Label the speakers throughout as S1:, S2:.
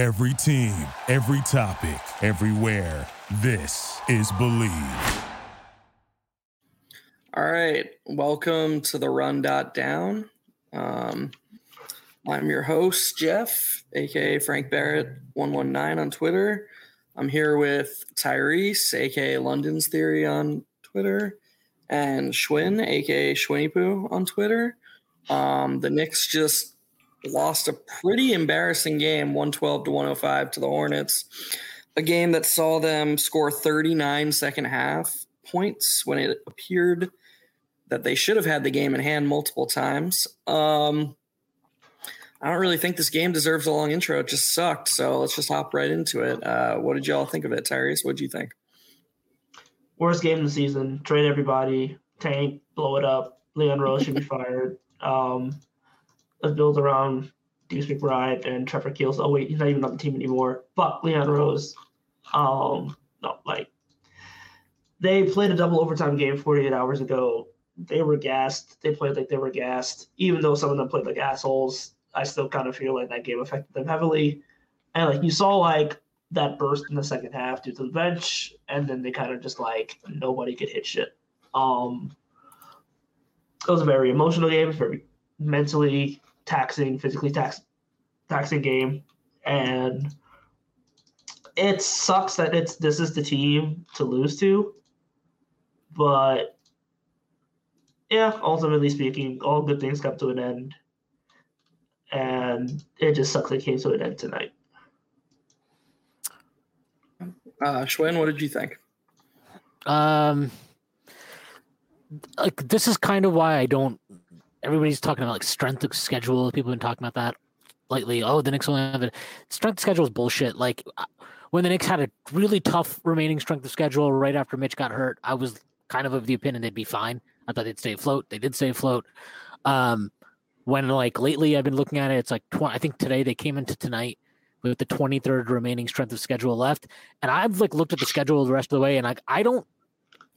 S1: Every team, every topic, everywhere. This is Believe.
S2: All right. Welcome to the Run Dot Down. Um, I'm your host, Geoff, aka Frank Barrett 119 on Twitter. I'm here with Tyrese, aka London's Theory on Twitter, and Shwin, aka Schwinny Poo on Twitter. Um, the Knicks just lost a pretty embarrassing game, 112 to 105 to the Hornets. A game that saw them score 39 second half points when it appeared that they should have had the game in hand multiple times. Um, I don't really think this game deserves a long intro. It just sucked. So let's just hop right into it. Uh, what did y'all think of it, Tyrese? What did you think?
S3: Worst game of the season. Trade everybody. Tank. Blow it up. Leon Rose should be fired. Um, let's build around Deuce McBride and Trevor Keels. Oh wait, he's not even on the team anymore. But Leon Rose. Um, no, like they played a double overtime game 48 hours ago. They were gassed. They played like they were gassed. Even though some of them played like assholes, I still kind of feel like that game affected them heavily. And like you saw like that burst in the second half due to the bench, and then they kind of just like nobody could hit shit. Um, it was a very emotional game, very mentally taxing, physically tax, taxing game, and it sucks that it's this is the team to lose to, but yeah, ultimately speaking, all good things come to an end, and it just sucks it came to an end tonight.
S2: Uh, Shwin, what did you think?
S4: Um, like this is kind of why I don't. Everybody's talking about like strength of schedule. People have been talking about that lately. Oh, the Knicks only have a strength schedule is bullshit. Like uh, when the Knicks had a really tough remaining strength of schedule right after Mitch got hurt, I was kind of of the opinion they'd be fine. I thought they'd stay afloat. They did stay afloat. Um, when like lately I've been looking at it, it's like 20, I think today they came into tonight with the 23rd remaining strength of schedule left, and I've like looked at the schedule the rest of the way, and like I don't,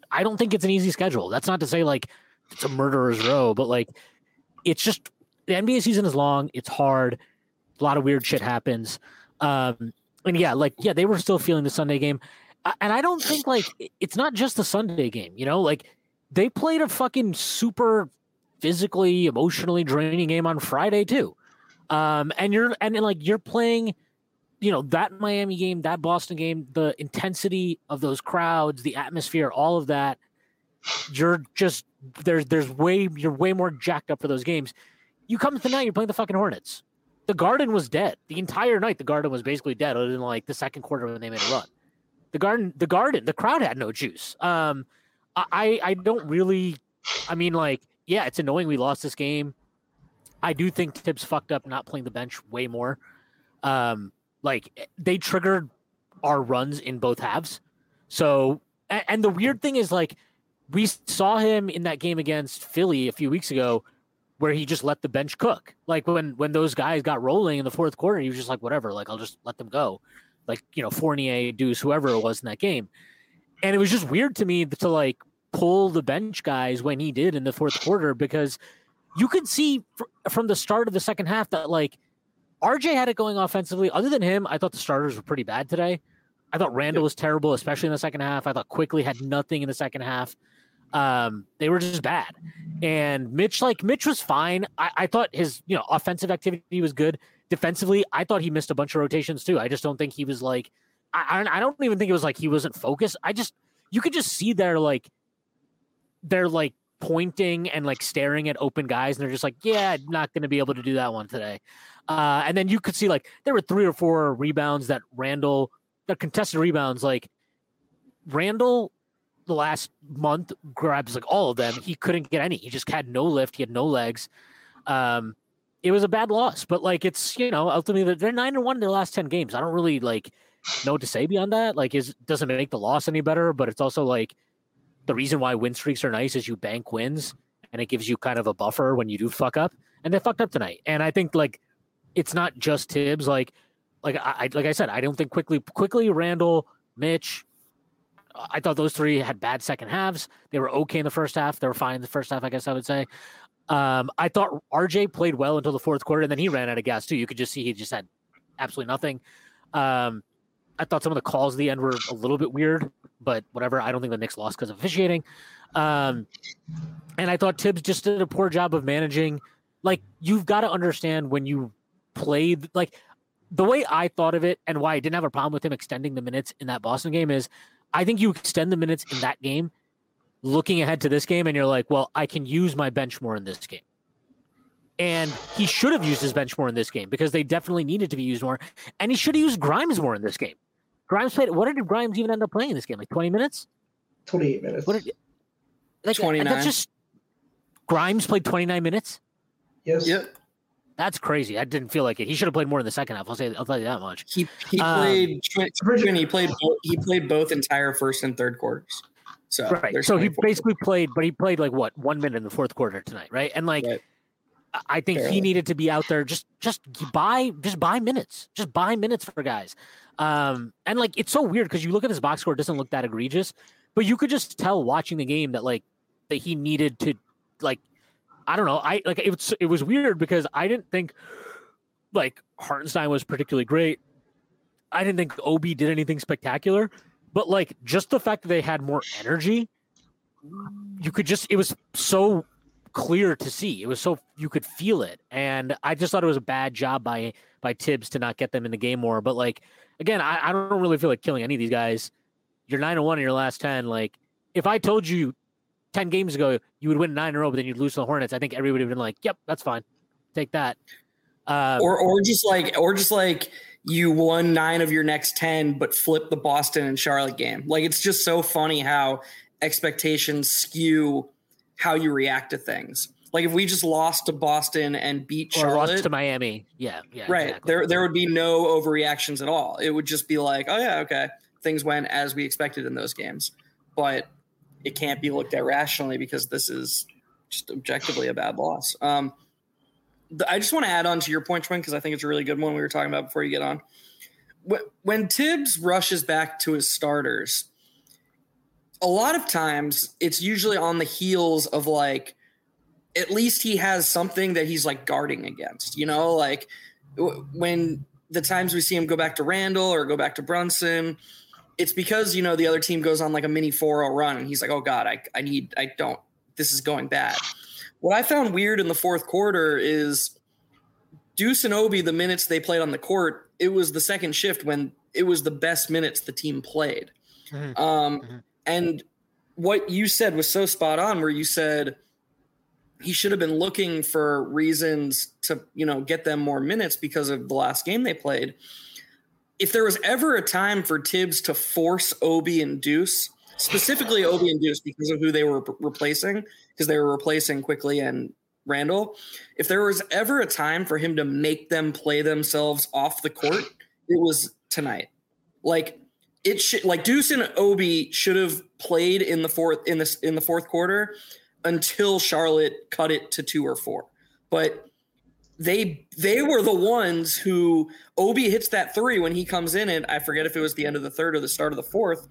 S4: I don't think it's an easy schedule. That's not to say like it's a murderer's row, but like it's just the NBA season is long. It's hard. A lot of weird shit happens. Um, and yeah, like yeah, they were still feeling the Sunday game, and I don't think like it's not just the Sunday game. You know, like they played a fucking super physically, emotionally draining game on Friday too. Um, and you're and, like you're playing, you know, that Miami game, that Boston game, the intensity of those crowds, the atmosphere, all of that. You're just there's there's way you're way more jacked up for those games. You come tonight, you're playing the fucking Hornets the garden was dead the entire night. The garden was basically dead, other than like the second quarter when they made a run. The garden, the garden, the crowd had no juice. Um, I, I don't really. I mean, like, yeah, it's annoying we lost this game. I do think Thibs fucked up not playing the bench way more. Um, like they triggered our runs in both halves. So, and, and the weird thing is, like, we saw him in that game against Philly a few weeks ago where he just let the bench cook. Like when when those guys got rolling in the fourth quarter, he was just like, whatever, like I'll just let them go. Like, you know, Fournier, Deuce, whoever it was in that game. And it was just weird to me to like pull the bench guys when he did in the fourth quarter because you could see fr- from the start of the second half that like RJ had it going offensively. Other than him, I thought the starters were pretty bad today. I thought Randle was terrible, especially in the second half. I thought Quickley had nothing in the second half. Um, they were just bad. And Mitch, like Mitch was fine. I, I thought his, you know, offensive activity was good. Defensively, I thought he missed a bunch of rotations too. I just don't think he was like, I, I don't even think it was like he wasn't focused. I just, you could just see they're like, they're like pointing and like staring at open guys, and they're just like, yeah, I'm not going to be able to do that one today. Uh, and then you could see like there were three or four rebounds that Randle, the contested rebounds, like Randle the last month grabs like all of them. He couldn't get any. He just had no lift. He had no legs. Um, it was a bad loss, but like it's you know ultimately they're nine and one in their last ten games. I don't really like know what to say beyond that. Like, is doesn't make the loss any better, but it's also like the reason why win streaks are nice is you bank wins and it gives you kind of a buffer when you do fuck up. And they fucked up tonight. And I think like it's not just Thibs. Like, like I like I said, I don't think Quickley Quickley Randle, Mitch I thought those three had bad second halves. They were okay in the first half. They were fine in the first half, I guess I would say. Um, I thought RJ played well until the fourth quarter, and then he ran out of gas too. You could just see he just had absolutely nothing. Um, I thought some of the calls at the end were a little bit weird, but whatever. I don't think the Knicks lost because of officiating. Um, and I thought Thibs just did a poor job of managing. Like you've got to understand when you played like the way I thought of it and why I didn't have a problem with him extending the minutes in that Boston game is I think you extend the minutes in that game looking ahead to this game and you're like, well, I can use my bench more in this game. And he should have used his bench more in this game because they definitely needed to be used more. And he should have used Grimes more in this game. Grimes played. What did Grimes even end up playing in this game? Like 20 minutes?
S5: 28 minutes.
S4: What did, like,
S2: 29.
S4: That's just Grimes played 29 minutes.
S5: yes.
S2: Yep.
S4: That's crazy. I didn't feel like it. He should have played more in the second half. I'll say. I'll tell you that much.
S2: He he
S4: Um,
S2: played twen- he played both, he played both entire first and third quarters. So
S4: right. So he
S2: 24.
S4: basically played, but he played like what one minute in the fourth quarter tonight, right? And like,
S2: Right.
S4: I- I think
S2: Barely.
S4: he needed to be out there just just buy just buy minutes, just buy minutes for guys. Um, and like it's so weird because you look at his box score, it doesn't look that egregious, but you could just tell watching the game that like that he needed to like I don't know. I like it was it was weird because I didn't think like Hartenstein was particularly great. I didn't think Obi did anything spectacular, but like just the fact that they had more energy, you could just it was so clear to see. It was so you could feel it, and I just thought it was a bad job by by Thibs to not get them in the game more. But like again, I, I don't really feel like killing any of these guys. You're nine and one in your last ten. Like if I told you ten games ago you would win nine in a row, but then you'd lose to the Hornets, I think everybody would have been like, "Yep, that's fine, take that." Um,
S2: or or just like or just like you won nine of your next ten, but flip the Boston and Charlotte game. Like it's just so funny how expectations skew how you react to things. Like if we just lost to Boston and beat
S4: or
S2: Charlotte,
S4: lost to Miami. Yeah, yeah,
S2: right
S4: exactly.
S2: there there would be no overreactions at all. It would just be like, oh yeah, okay, things went as we expected in those games, but it can't be looked at rationally because this is just objectively a bad loss. Um, the- I just want to add on to your point, Twin, because I think it's a really good one we were talking about before you get on. Wh- When Thibs rushes back to his starters, a lot of times it's usually on the heels of like, at least he has something that he's like guarding against, you know, like w- when the times we see him go back to Randle or go back to Brunson, it's because, you know, the other team goes on like a mini 4 0 run and he's like, oh God, I, I need, I don't, this is going bad. What I found weird in the fourth quarter is Deuce and Obi, the minutes they played on the court, it was the second shift when it was the best minutes the team played.
S4: Mhm.
S2: Um,
S4: Mhm.
S2: And what you said was so spot on, where you said he should have been looking for reasons to, you know, get them more minutes because of the last game they played. If there was ever a time for Thibs to force Obi and Deuce, specifically Obi and Deuce because of who they were replacing, because they were replacing Quickley and Randle. If there was ever a time for him to make them play themselves off the court, it was tonight. Like it should like Deuce and Obi should have played in the fourth in this in the fourth quarter until Charlotte cut it to two or four. But they they were the ones who Obi hits that three when he comes in and I forget if it was the end of the third or the start of the fourth.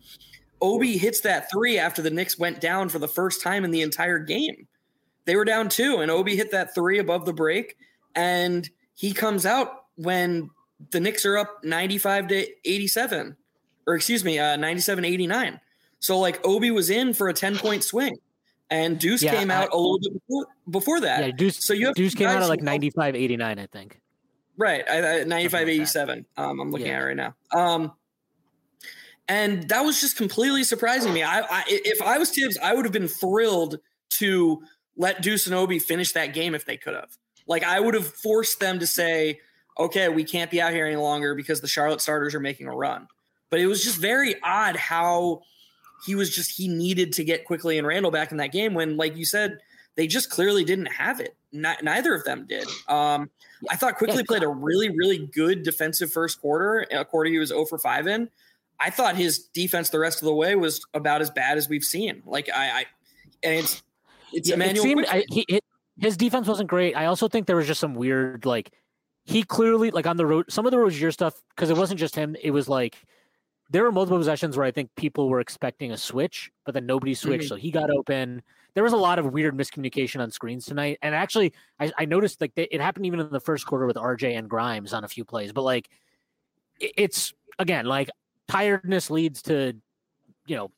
S2: Obi hits that three after the Knicks went down for the first time in the entire game. They were down two, and Obi hit that three above the break, and he comes out when the Knicks are up 95 to 87, or excuse me, uh, 97 89. So like Obi was in for a 10 point swing, and Deuce
S4: Yeah,
S2: came out a little bit before, before that.
S4: yeah. Deuce,
S2: So you have
S4: Deuce came out at like
S2: who-
S4: 95, 89, I think.
S2: Right, I, I 95,
S4: like
S2: 87. Um, I'm looking
S4: Yeah.
S2: at it right now. Um, and that was just completely surprising me. I, I, if I was Thibs, I would have been thrilled to let Deuce and Obi finish that game if they could have. Like, I would have forced them to say, okay, we can't be out here any longer because the Charlotte starters are making a run. But it was just very odd how he was just, he needed to get Quickley and Randle back in that game when, like you said, they just clearly didn't have it. Neither of them did. Um, I thought
S4: Quickley
S2: played a really, really good defensive first quarter. According to he was 0 for 5 in. I thought his defense the rest of the way was about as bad as we've seen. Like I, I and it's it's
S4: Yeah, it
S2: Emmanuel.
S4: seemed
S2: Quickley.
S4: I, he, it, his defense wasn't great. I also think there was just some weird like he clearly like on the road some of the Rozier stuff because it wasn't just him. It was like there were multiple possessions where I think people were expecting a switch, but then nobody switched, so he got open. There was a lot of weird miscommunication on screens tonight, and actually, I, I noticed like they, it happened even in the first quarter with RJ and Grimes on a few plays, but like it's again like tiredness leads to you know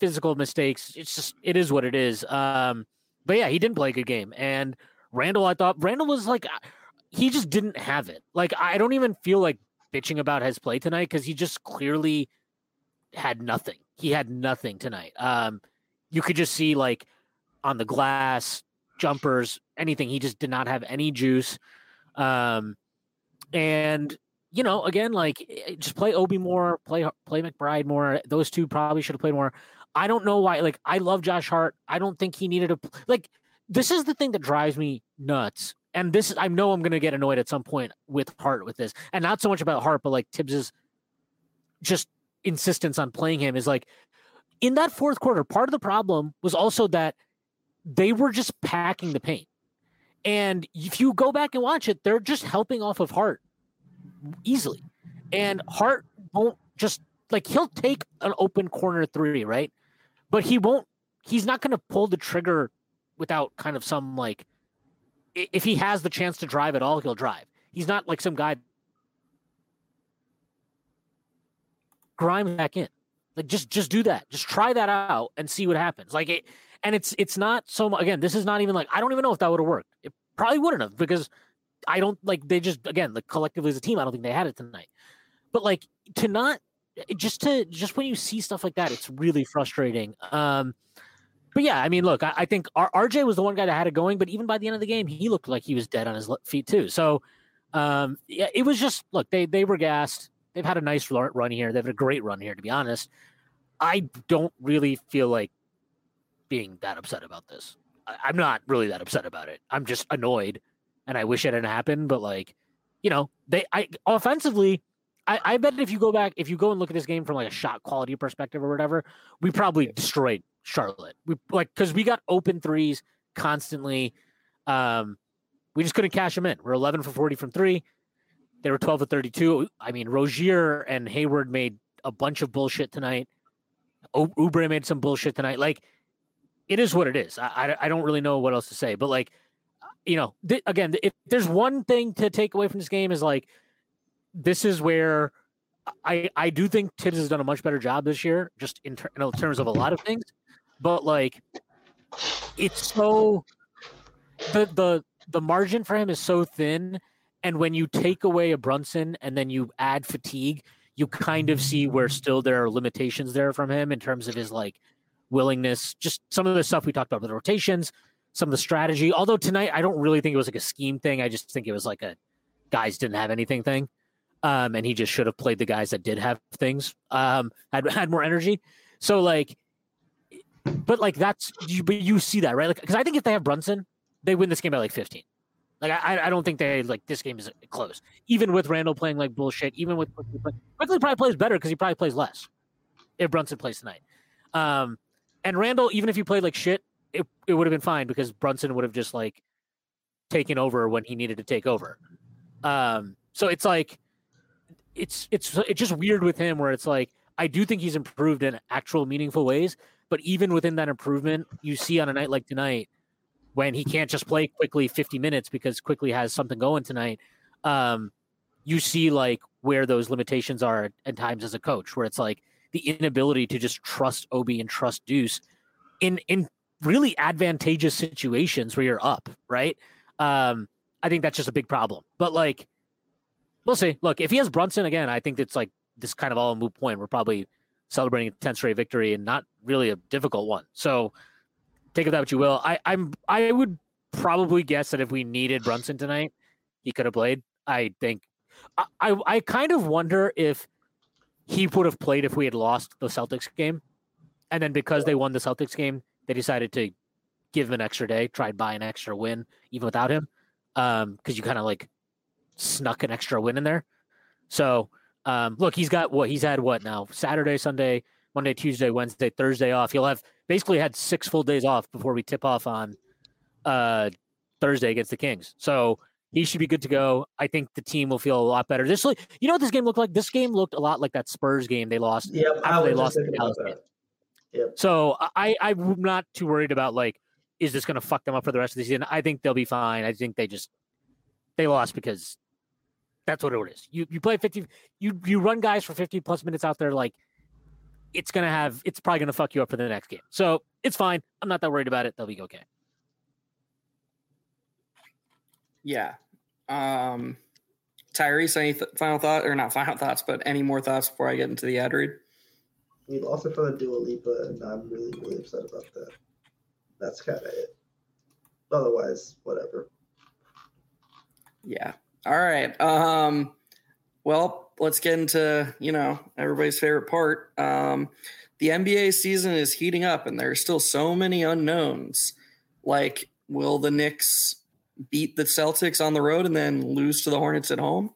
S4: physical mistakes. It's just it is what it is. Um, but yeah, he didn't play a good game, and Randle, I thought Randle was like he just didn't have it. Like I don't even feel like bitching about his play tonight because he just clearly had nothing. He had nothing tonight. Um, you could just see like on the glass, jumpers, anything. He just did not have any juice. Um, and you know, again, like eh, just play Obi more, play play McBride more. Those two probably should have played more. I don't know why. Like, I love Josh Hart. I don't think he needed a like. This is the thing that drives me nuts. And this, I know I'm going to get annoyed at some point with Hart with this, and not so much about Hart, but like Thibs's just insistence on playing him is like in that fourth quarter. Part of the problem was also that they were just packing the paint. And if you go back and watch it, they're just helping off of Hart easily. And Hart won't just like he'll take an open corner three, right? But he won't he's not going to pull the trigger without kind of some like if he has the chance to drive at all, he'll drive. He's not like some guy grind back in. Like just just do that. Just try that out and see what happens. Like it and it's it's not so much again, this is not even like I don't even know if that would have worked. It probably wouldn't have because I don't like they just again like collectively as a team. I don't think they had it tonight. But like to not just to just when you see stuff like that, it's really frustrating. Um, but yeah, I mean, look, I, I think R- RJ was the one guy that had it going, but even by the end of the game, he looked like he was dead on his feet too. So um, yeah, it was just look they they were gassed. They've had a nice run here. They've had a great run here, to be honest. I don't really feel like being that upset about this. I, I'm not really that upset about it. I'm just annoyed and I wish it hadn't happened. But like, you know, they I offensively, I, I bet if you go back, if you go and look at this game from like a shot quality perspective or whatever, we probably destroyed Charlotte. We like because we got open threes constantly. Um, we just couldn't cash them in. We're 11 for 40 from three. They were 12 to 32. I mean, Rozier and Hayward made a bunch of bullshit tonight. O- Oubre made some bullshit tonight. Like, it is what it is. I, I, I don't really know what else to say. But like, you know, th- again, if there's one thing to take away from this game is like, this is where I I do think Thibs has done a much better job this year, just in, ter- in terms of a lot of things. But like, it's so the the the margin for him is so thin, and when you take away a Brunson and then you add fatigue, you kind of see where still there are limitations there from him in terms of his like willingness. Just some of the stuff we talked about with the rotations, some of the strategy. Although tonight, I don't really think it was like a scheme thing. I just think it was like a guys didn't have anything thing. Um, and he just should have played the guys that did have things, um, had had more energy. So like, but like that's you, but you see that right? Like, because I think if they have Brunson, they win this game by like fifteen. Like I, I don't think they like this game is close. Even with Randle playing like bullshit, even with Quickley probably plays better because he probably plays less if Brunson plays tonight. Um, and Randle, even if he played like shit, it, it would have been fine because Brunson would have just like taken over when he needed to take over. Um, so it's like it's it's it's just weird with him where it's like I do think he's improved in actual meaningful ways, but even within that improvement, you see on a night like tonight when he can't just play Quickley 50 minutes because Quickley has something going tonight. Um, you see like where those limitations are at times as a coach, where it's like the inability to just trust Obi and trust Deuce in in really advantageous situations where you're up, right? Um, I think that's just a big problem. But like, we'll see. Look, if he has Brunson again, I think it's like this kind of all moot point. We're probably celebrating a 10th straight victory and not really a difficult one. So take of that what you will. I, I'm I would probably guess that if we needed Brunson tonight, he could have played. I think I, I, I kind of wonder if he would have played if we had lost the Celtics game. And then because they won the Celtics game, they decided to give him an extra day, try and buy an extra win even without him. Um, because you kind of like snuck an extra win in there. So um, look, he's got what he's had what now? Saturday, Sunday, Monday, Tuesday, Wednesday, Thursday off. He'll have basically had six full days off before we tip off on uh, Thursday against the Kings. So he should be good to go. I think the team will feel a lot better. This, you know, what this game looked like. This game looked a lot like that Spurs game they lost. Yeah, they lost the Dallas game. Yep. So I, I'm not too worried about like, is this going to fuck them up for the rest of the season? I think they'll be fine. I think they just they lost because That's what it is. You you play 50 you you run guys for 50 plus minutes out there like it's gonna have it's probably gonna fuck you up for the next game. So it's fine. I'm not that worried about it. They'll be okay.
S2: Yeah. Um, Tyrese, any th- final thought or not final thoughts, but any more thoughts before I get into the ad read?
S3: We lost in front of Dua Lipa, and I'm really, really upset about that. That's kind of it. Otherwise, whatever.
S2: Yeah. All right. Um, well, let's get into you know everybody's favorite part. Um, the NBA season is heating up, and there are still so many unknowns. Like, will the Knicks beat the Celtics on the road and then lose to the Hornets at home?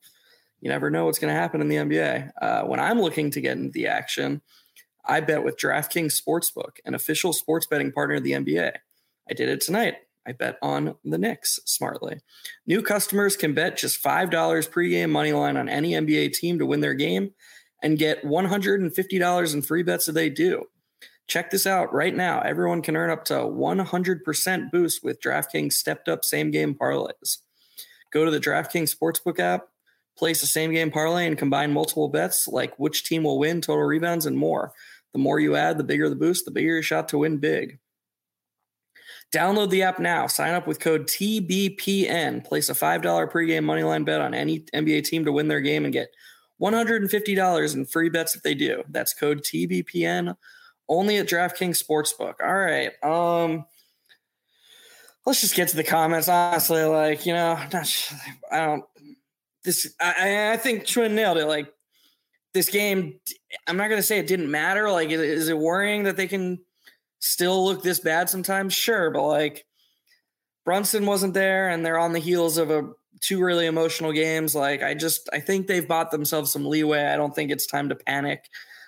S2: You never know what's going to happen in the NBA. Uh, when I'm looking to get into the action, I bet with DraftKings Sportsbook, an official sports betting partner of the NBA. I did it tonight. I bet on the Knicks smartly. New customers can bet just $5 pregame money line on any NBA team to win their game and get $150 in free bets if they do. Check this out right now. Everyone can earn up to 100% boost with DraftKings stepped up same game parlays. Go to the DraftKings Sportsbook app, place a same game parlay, and combine multiple bets like which team will win, total rebounds, and more. The more you add, the bigger the boost, the bigger your shot to win big. Download the app now. Sign up with code TBPN. Place a $5 pregame moneyline bet on any NBA team to win their game and get $150 in free bets if they do. That's code TBPN only at DraftKings Sportsbook. All right. Um let's just get to the comments. Honestly, like, you know, not, I don't this I, I think Shwin nailed it. Like this game, I'm not gonna say it didn't matter. Like, is it worrying that they can still look this bad sometimes? Sure, but like Brunson wasn't there, and they're on the heels of a two really emotional games. Like, I just I think they've bought themselves some leeway. I don't think it's time to panic.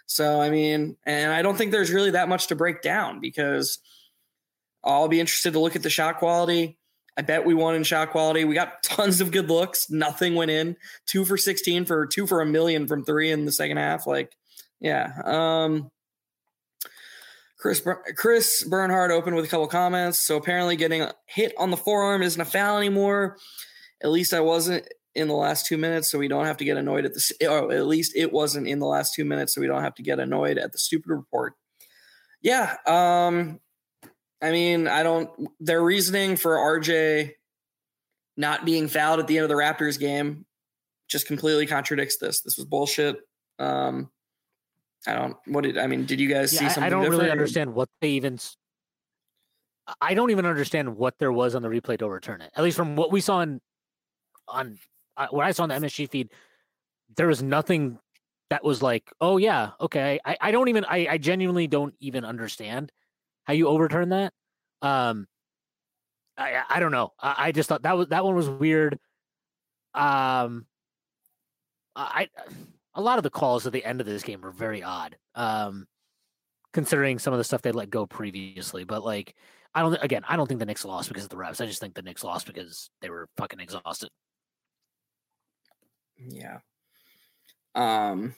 S2: So I mean, and I don't think there's really that much to break down because I'll be interested to look at the shot quality. I bet we won in shot quality. We got tons of good looks. Nothing went in. Two for 16 for two for a million from three in the second half. Like, yeah. Um, Chris Chris Bernhard opened with a couple comments. So apparently, getting hit on the forearm isn't a foul anymore. At least I wasn't in the last two minutes, so we don't have to get annoyed at the. Or at least it wasn't in the last two minutes, so we don't have to get annoyed at the stupid report. Yeah. Um, I mean, I don't. Their reasoning for RJ not being fouled at the end of the Raptors game just completely contradicts this. This was bullshit. Um, I don't. What did I mean? Did you guys
S4: Yeah,
S2: see something?
S4: I don't
S2: different?
S4: really understand what they even. I don't even understand what there was on the replay to overturn it. At least from what we saw on, on uh, what I saw on the MSG feed, there was nothing that was like, oh yeah, okay. I, I don't even. I, I genuinely don't even understand how you overturn that. Um, I I- I don't know. I, I just thought that was that one was weird. Um, I a lot of the calls at the end of this game were very odd. Um, considering some of the stuff they let go previously, but like I don't again, I don't think the Knicks lost because of the refs. I just think the Knicks lost because they were fucking exhausted.
S2: Yeah. Um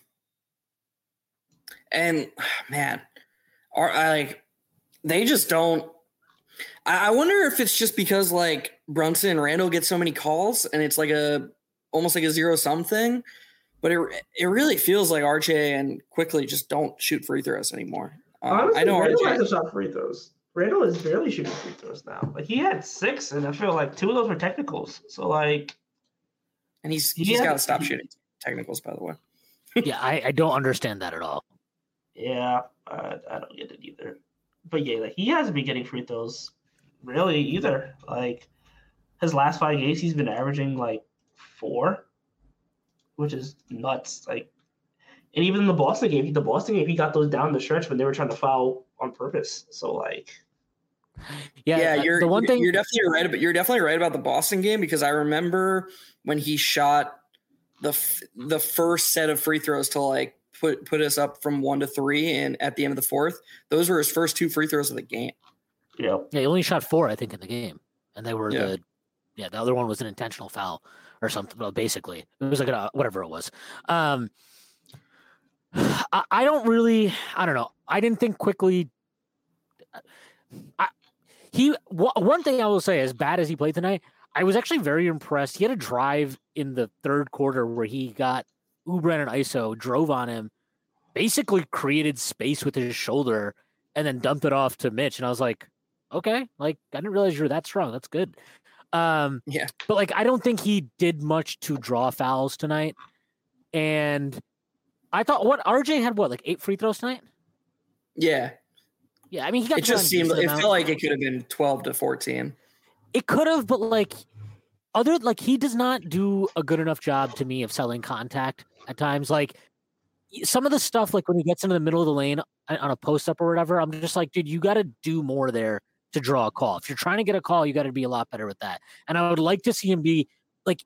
S2: and man, are I like they just don't I, I wonder if it's just because like Brunson and Randle get so many calls and it's like a almost like a zero sum thing. But it it really feels like RJ and Quickley just don't shoot free throws anymore. Um,
S5: Honestly,
S2: I know
S5: Randle
S2: RJ
S5: hasn't shot free throws. Randle is barely shooting free throws now. Like he had six, and I feel like two of those were technicals. So like,
S2: and he's
S5: He
S2: he's
S5: had-
S2: got to stop shooting technicals by the way.
S4: yeah, I, I don't understand that at all.
S5: yeah, I, I don't get it either. But yeah, like he hasn't been getting free throws really either. Like his last five games, he's been averaging like four, which is nuts. Like, and even in the Boston game, the Boston game, he got those down the stretch when they were trying to foul on purpose. So like,
S4: Yeah,
S2: yeah, you're
S4: the one thing.
S2: you're definitely right about you're definitely right about the Boston game because I remember when he shot the f- the first set of free throws to like put put us up from one to three, and at the end of the fourth, those were his first two free throws of the game.
S5: you know,
S4: Yeah, he only shot four, I think, in the game, and they were
S2: Yeah.
S4: the yeah. The other one was an intentional foul or something. Well, basically, it was like a, whatever it was. Um, I, I don't really. I don't know. I didn't think Quickley. I, he wha- one thing I will say, as bad as he played tonight, I was actually very impressed. He had a drive in the third quarter where he got Ubran and ISO, drove on him, basically created space with his shoulder, and then dumped it off to Mitch. And I was like, okay, like I didn't realize you were that strong. That's good. Um,
S2: Yeah.
S4: but like I don't think he did much to draw fouls tonight. And I thought what RJ had what like eight free throws tonight.
S2: Yeah.
S4: Yeah, I mean he got
S2: It just seemed it
S4: amount.
S2: felt like it could have been 12 to 14.
S4: It could have, but like other like he does not do a good enough job to me of selling contact at times. Like some of the stuff, like when he gets into the middle of the lane on on a post up or whatever, I'm just like, dude, you got to do more there to draw a call. If you're trying to get a call, you got to be a lot better with that. And I would like to see him be like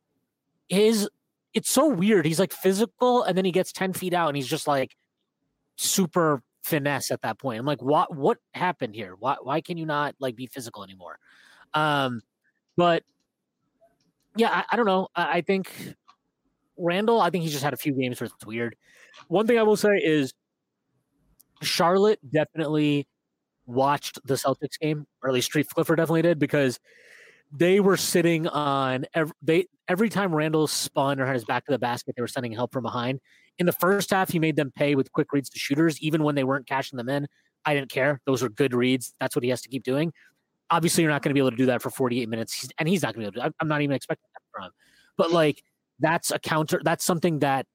S4: his. It's so weird. He's like physical, and then he gets ten feet out, and he's just like super finesse at that point. I'm like, what? What happened here? Why? Why can you not like be physical anymore? Um, but yeah, I, I don't know. I, I think Randle. I think he's just had a few games where it's weird. One thing I will say is Charlotte definitely watched the Celtics game, or at least Steve Clifford definitely did, because they were sitting on every, they every time Randle spun or had his back to the basket, they were sending help from behind. In the first half, he made them pay with quick reads to shooters, even when they weren't cashing them in. I didn't care; those were good reads. That's what he has to keep doing. Obviously, you're not going to be able to do that for 48 minutes, and he's not going to be able to. I'm- I'm not even expecting that from him. But like, that's a counter. That's something that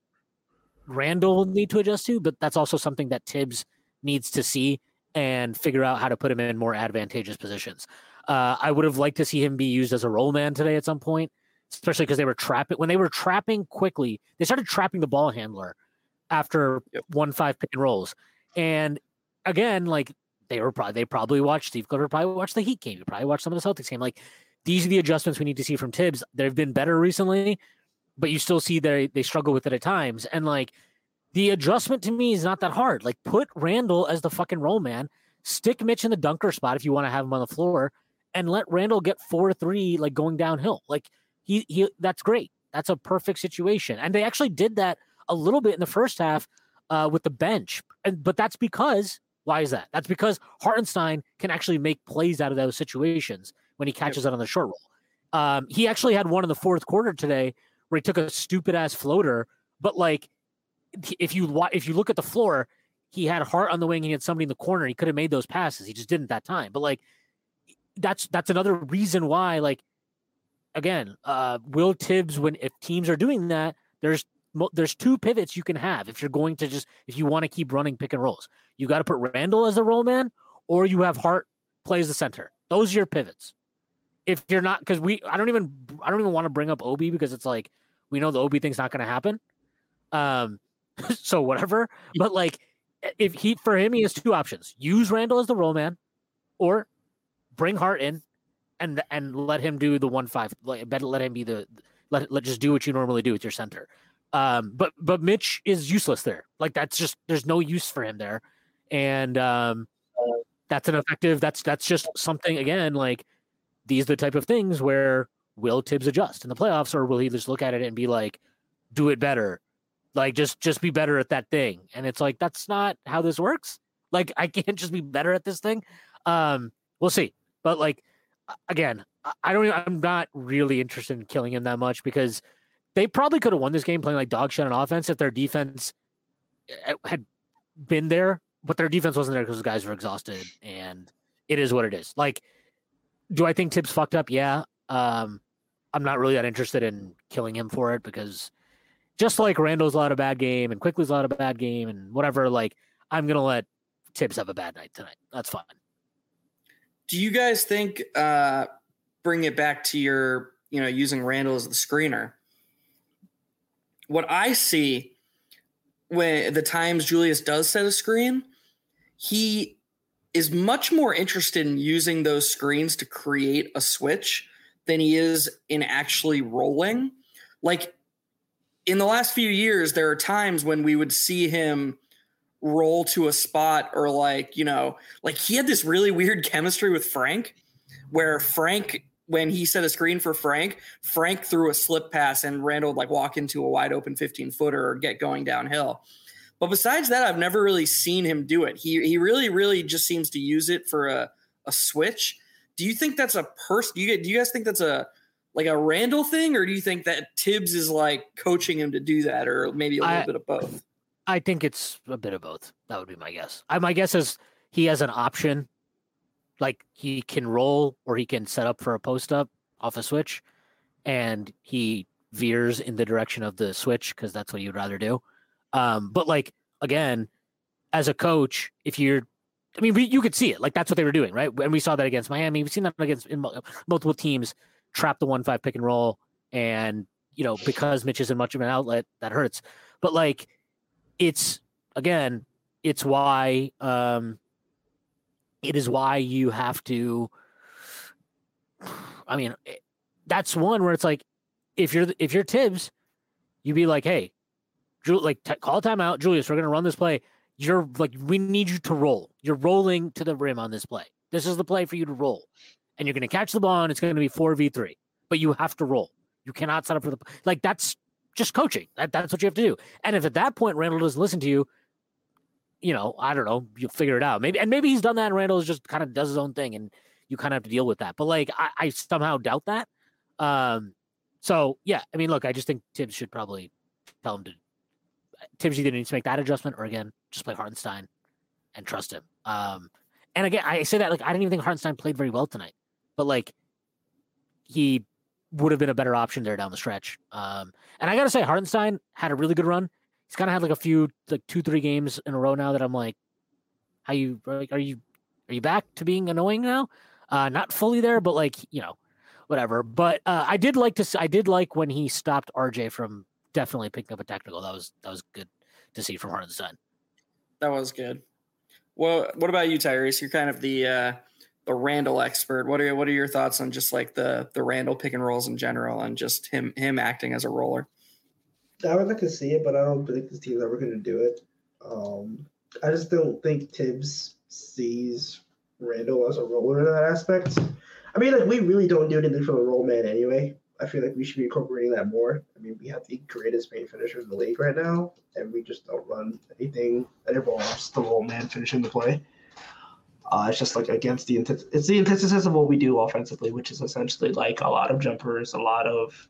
S4: Randle will need to adjust to, but that's also something that Thibs needs to see and figure out how to put him in more advantageous positions. Uh, I would have liked to see him be used as a roll man today at some point, especially because they were trapping when they were trapping Quickley. They started trapping the ball handler after
S2: Yep.
S4: one five pick and rolls, and again, like they were probably they probably watched Steve Clifford probably watched the Heat game, you probably watched some of the Celtics game. Like these are the adjustments we need to see from Thibs. They've been better recently, but you still see they they struggle with it at times, and like the adjustment to me is not that hard. Like put Randle as the fucking roll man, stick Mitch in the dunker spot if you want to have him on the floor, and let Randle get four three like going downhill. Like he he that's great. That's a perfect situation. And they actually did that a little bit in the first half uh, with the bench. And but that's because why is that? That's because Hartenstein can actually make plays out of those situations when he catches it on the short roll. Um, he actually had one in the fourth quarter today where he took a stupid ass floater, but like if you if you look at the floor, he had Hart on the wing, he had somebody in the corner. He could have made those passes. He just didn't that time. But like that's that's another reason why like again, uh Will Thibs when if teams are doing that, there's there's two pivots you can have if you're going to just if you want to keep running pick and rolls. You got to put Randle as the roll man or you have Hart plays the center. Those are your pivots. If you're not because we I don't even I don't even want to bring up Obi because it's like we know the Obi thing's not going to happen. Um so whatever. But like, if he for him, he has two options: use Randle as the role man, or bring Hart in and and let him do the one five. Better let him be the let let just do what you normally do with your center. Um, but but Mitch is useless there. Like that's just there's no use for him there, and um, that's an effective. That's that's just something again. Like these the type of things where will Thibs adjust in the playoffs, or will he just look at it and be like, do it better? Like just just be better at that thing. And it's like that's not how this works. Like i can't just be better at this thing. Um we'll see. But like again I- don't i'm not really interested in killing him that much because they probably could have won this game playing like dog shit on offense if their defense eh, had been there but their defense wasn't there because the guys were exhausted and it is what it is. Like do i think Thibs fucked up? Yeah. Um i'm not really that interested in killing him for it because just like Randle's allowed a bad game and Quickley's allowed a bad game and whatever, like I'm gonna let Thibs have a bad night tonight. That's fine.
S2: Do you guys think uh bring it back to your, you know, using Randall as the screener? What I see when the times Julius does set a screen, he is much more interested in using those screens to create a switch than he is in actually rolling. Like in the last few years, there are times when we would see him roll to a spot or like, you know, like he had this really weird chemistry with Frank where Frank, when he set a screen for Frank, Frank threw a slip pass and Randle would like walk into a wide open 15 footer or get going downhill. But besides that, I've never really seen him do it. He he really, really just seems to use it for a, a switch. Do you think that's a person? Do you, do you guys think that's a like a Randle thing, or do you think that Thibs is like coaching him to do that, or maybe a little
S4: I-
S2: bit of both?
S4: I think it's a bit of both. That would be my guess. I, my guess is he has an option, like he can roll or he can set up for a post up off a switch, and he veers in the direction of the switch because that's what you'd rather do. Um, but like again, as a coach, if you're, I mean, we, you could see it. Like that's what they were doing, right? And we saw that against Miami. We've seen that against in mul- multiple teams trap the one five pick and roll, and you know because Mitch isn't much of an outlet, that hurts. But like, it's again, it's why um, it is why you have to. I mean, it- that's one where it's like, if you're if you're Thibs, you'd be like, hey, Ju- like t- call timeout, Julius. We're gonna run this play. You're like, we need you to roll. You're rolling to the rim on this play. This is the play for you to roll, and you're gonna catch the ball, and it's gonna be four v three. But you have to roll. You cannot set up for the like. That's just coaching. That, that's what you have to do. And if at that point Randle doesn't listen to you, you know, I don't know, you'll figure it out. Maybe and maybe he's done that, and Randle just kind of does his own thing, and you kind of have to deal with that. But like, I, I somehow doubt that. Um, so yeah, I mean, look, I just think Thibs should probably tell him to. Thibs either needs to make that adjustment, or again, just play Hartenstein and trust him. Um, and again, I say that like I didn't even think Hartenstein played very well tonight, but like he would have been a better option there down the stretch. Um, and I gotta say, Hartenstein had a really good run. He's kind of had like a few, like two, three games in a row now that I'm like, how you like, are you, are you back to being annoying now? Uh, not fully there, but like you know, whatever. But uh, I did like to, I did like when he stopped RJ from definitely picking up a technical. That was that was good to see from Hartenstein.
S2: That was good. Well, what about you, Tyrese? You're kind of the uh, the Randle expert. What are what are your thoughts on just like the the Randle pick and rolls in general, and just him him acting as a roller?
S3: I would like to see it, but I don't think this team's ever going to do it. Um, I just don't think Thibs sees Randle as a roller in that aspect. I mean, like we really don't do anything for the roll man anyway. I feel like we should be incorporating that more. I mean, we have the greatest paint finishers in the league right now, and we just don't run anything that involves the roll man finishing the play. Uh, it's just like against the. It's the antithesis of what we do offensively, which is essentially like a lot of jumpers, a lot of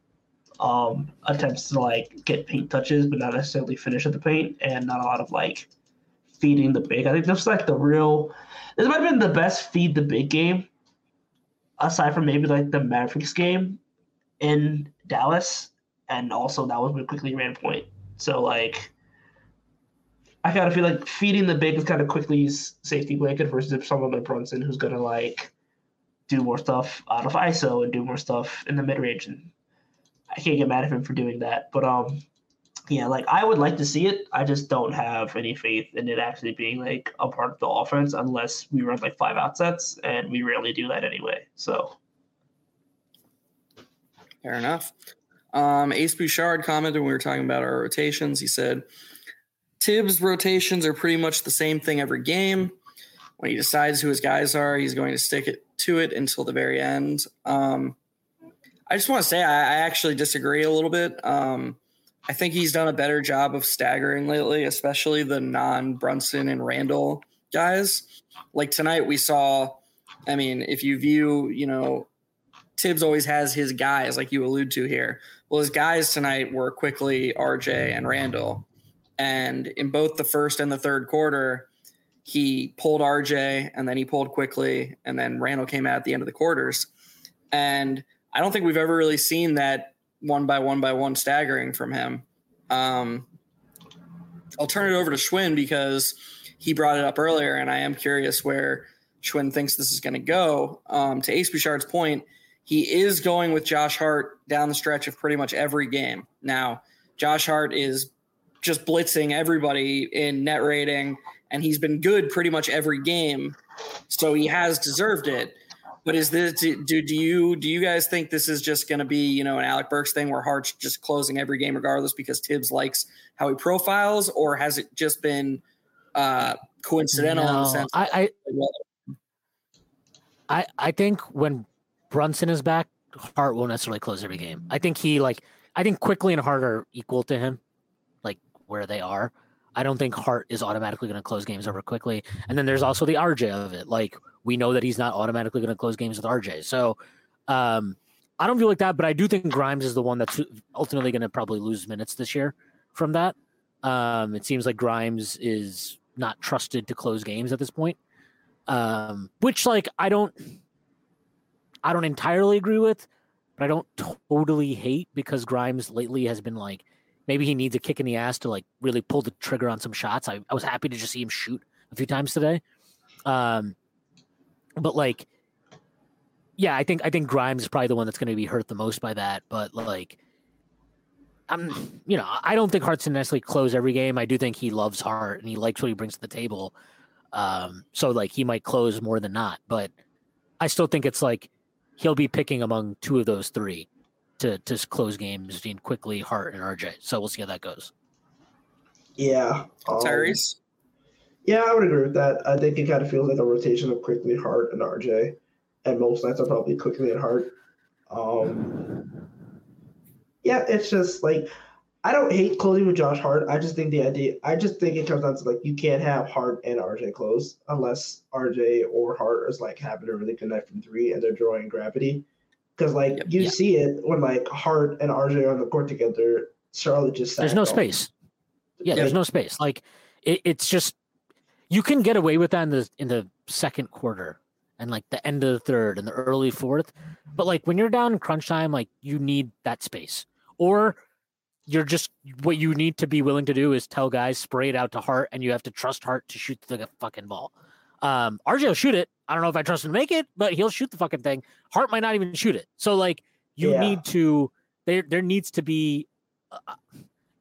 S3: um, attempts to like get paint touches, but not necessarily finish at the paint, and not a lot of like feeding the big. I think that's like the real. This might have been the best feed the big game, aside from maybe like the Mavericks game in Dallas, and also that was when we Quickley ran point. So like, I kind of feel like feeding the big is kind of Quickley's safety blanket versus someone like Brunson who's gonna like do more stuff out of ISO and do more stuff in the mid range and I can't get mad at him for doing that. But um, yeah, like I would like to see it. I just don't have any faith in it actually being like a part of the offense unless we run like five outsets, and we rarely do that anyway. So
S2: Fair enough. Um, Ace Bouchard commented when we were talking about our rotations. He said, Thibs' rotations are pretty much the same thing every game. When he decides who his guys are, he's going to stick it to it until the very end. Um, I just want to say I, I actually disagree a little bit. Um, I think he's done a better job of staggering lately, especially the non Brunson and Randle guys. Like tonight, we saw. I mean, if you view, you know, Thibs always has his guys, like you allude to here. Well, his guys tonight were Quickley RJ and Randle. And in both the first and the third quarter, he pulled RJ and then he pulled Quickley, and then Randle came out at the end of the quarters. And I don't think we've ever really seen that one by one by one staggering from him. Um, I'll turn it over to Shwin because he brought it up earlier, and I am curious where Shwin thinks this is going to go. Um, to Ace Bouchard's point, he is going with Josh Hart down the stretch of pretty much every game. Now, Josh Hart is just blitzing everybody in net rating, and he's been good pretty much every game. So he has deserved it. But is this do, do you do you guys think this is just going to be you know an Alec Burks thing where Hart's just closing every game regardless because Thibs likes how he profiles, or has it just been uh, coincidental
S4: No,
S2: sense?
S4: I, I I I think when Brunson is back, Hart won't necessarily close every game. I think he like I think Quickley and Hart are equal to him, where they are. I don't think Hart is automatically going to close games over Quickley. And then there's also the RJ of it. Like we know that he's not automatically going to close games with RJ. So um I don't feel like that, but I do think Grimes is the one that's ultimately going to probably lose minutes this year from that. Um, it seems like Grimes is not trusted to close games at this point, um, which like I don't, I don't entirely agree with, but I don't totally hate because Grimes lately has been like maybe he needs a kick in the ass to like really pull the trigger on some shots. I, I was happy to just see him shoot a few times today. Um, but like, yeah, I think I think Grimes is probably the one that's going to be hurt the most by that. But like, I'm you know I don't think Hart's necessarily close every game. I do think he loves Hart and he likes what he brings to the table. Um, so like he might close more than not, but I still think it's like he'll be picking among two of those three to to close games between Quickley Hart and RJ. So we'll see how that goes.
S3: Yeah.
S2: Um, Tyrese.
S3: Yeah, I would agree with that. I think it kind of feels like a rotation of Quickley Hart, and RJ, and most nights are probably Quickley and Hart. Um, yeah, it's just like I don't hate closing with Josh Hart. I just think the idea. I just think it comes down to like you can't have Hart and RJ close unless RJ or Hart is like having a really good night from three and they're drawing gravity. Because like yep, you see it when like Hart and RJ are on the court together, Charlotte just
S4: there's no space. Yeah, there's no space. Like it, it's just you can get away with that in the in the second quarter and like the end of the third and the early fourth. But like when you're down in crunch time, like you need that space. Or you're just what you need to be willing to do is tell guys spray it out to Hart and you have to trust Hart to shoot the fucking ball. Um, RJ will shoot it. I don't know if I trust him to make it, but he'll shoot the fucking thing. Hart might not even shoot it. So like you yeah. need to there there needs to be uh,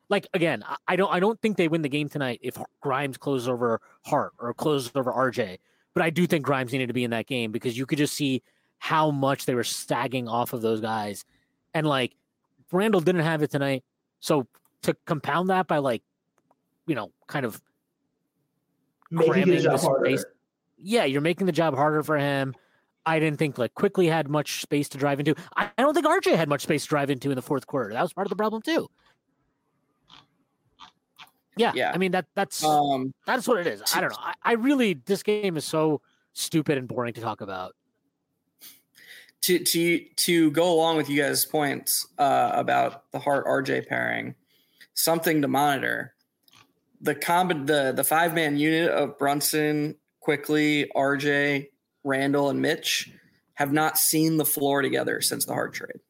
S4: like again, I don't I don't think they win the game tonight if Grimes closes over Hart or closes over RJ. But I do think Grimes needed to be in that game because you could just see how much they were sagging off of those guys. And like Randle didn't have it tonight. So to compound that by like, you know, kind of
S3: making the job. Space,
S4: yeah, you're making the job harder for him. I didn't think like Quickley had much space to drive into. I, I don't think RJ had much space to drive into in the fourth quarter. That was part of the problem too. Yeah, yeah. I mean that that's um, that's what it is. I don't know. I, I really this game is so stupid and boring to talk about.
S2: To to to go along with you guys' points uh, about the Hart RJ pairing, something to monitor. The comb the the five man unit of Brunson, Quickley, RJ, Randle, and Mitch have not seen the floor together since the Hart trade.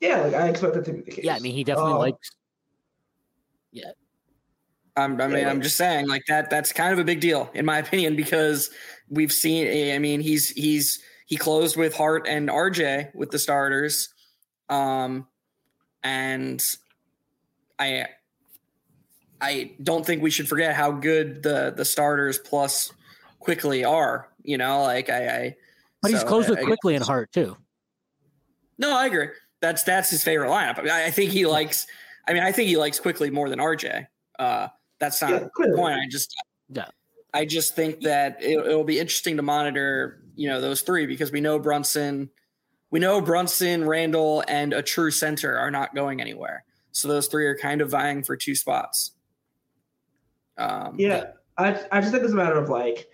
S3: Yeah, like I expect that to be the case.
S4: Yeah, I mean he definitely uh, likes Yeah.
S2: I'm, I mean, yeah. I'm just saying, like that. That's kind of a big deal, in my opinion, because we've seen. I mean, he's he's he closed with Hart and RJ with the starters, um, and I I don't think we should forget how good the the starters plus Quickley are. You know, like I. I
S4: but so he's closed with I, Quickley and Hart too.
S2: No, I agree. That's that's his favorite lineup. I, mean, I think he likes I mean, I think he likes Quickley more than RJ. Uh, that's not yeah, the point. I just, yeah. I just think that it, it'll be interesting to monitor, you know, those three because we know Brunson, we know Brunson, Randle, and a true center are not going anywhere. So those three are kind of vying for two spots.
S3: Um, yeah, I I just think it's a matter of like,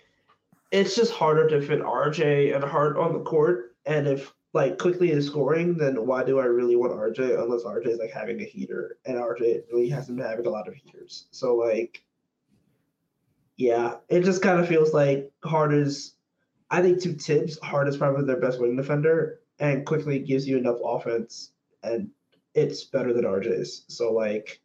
S3: it's just harder to fit RJ and Hart on the court, and if like Quickley is scoring, then why do I really want RJ unless RJ is like having a heater and RJ really hasn't been having a lot of heaters. So like yeah, it just kind of feels like Hart is I think two Thibs, Hart is probably their best wing defender and Quickley gives you enough offense and it's better than RJ's. So like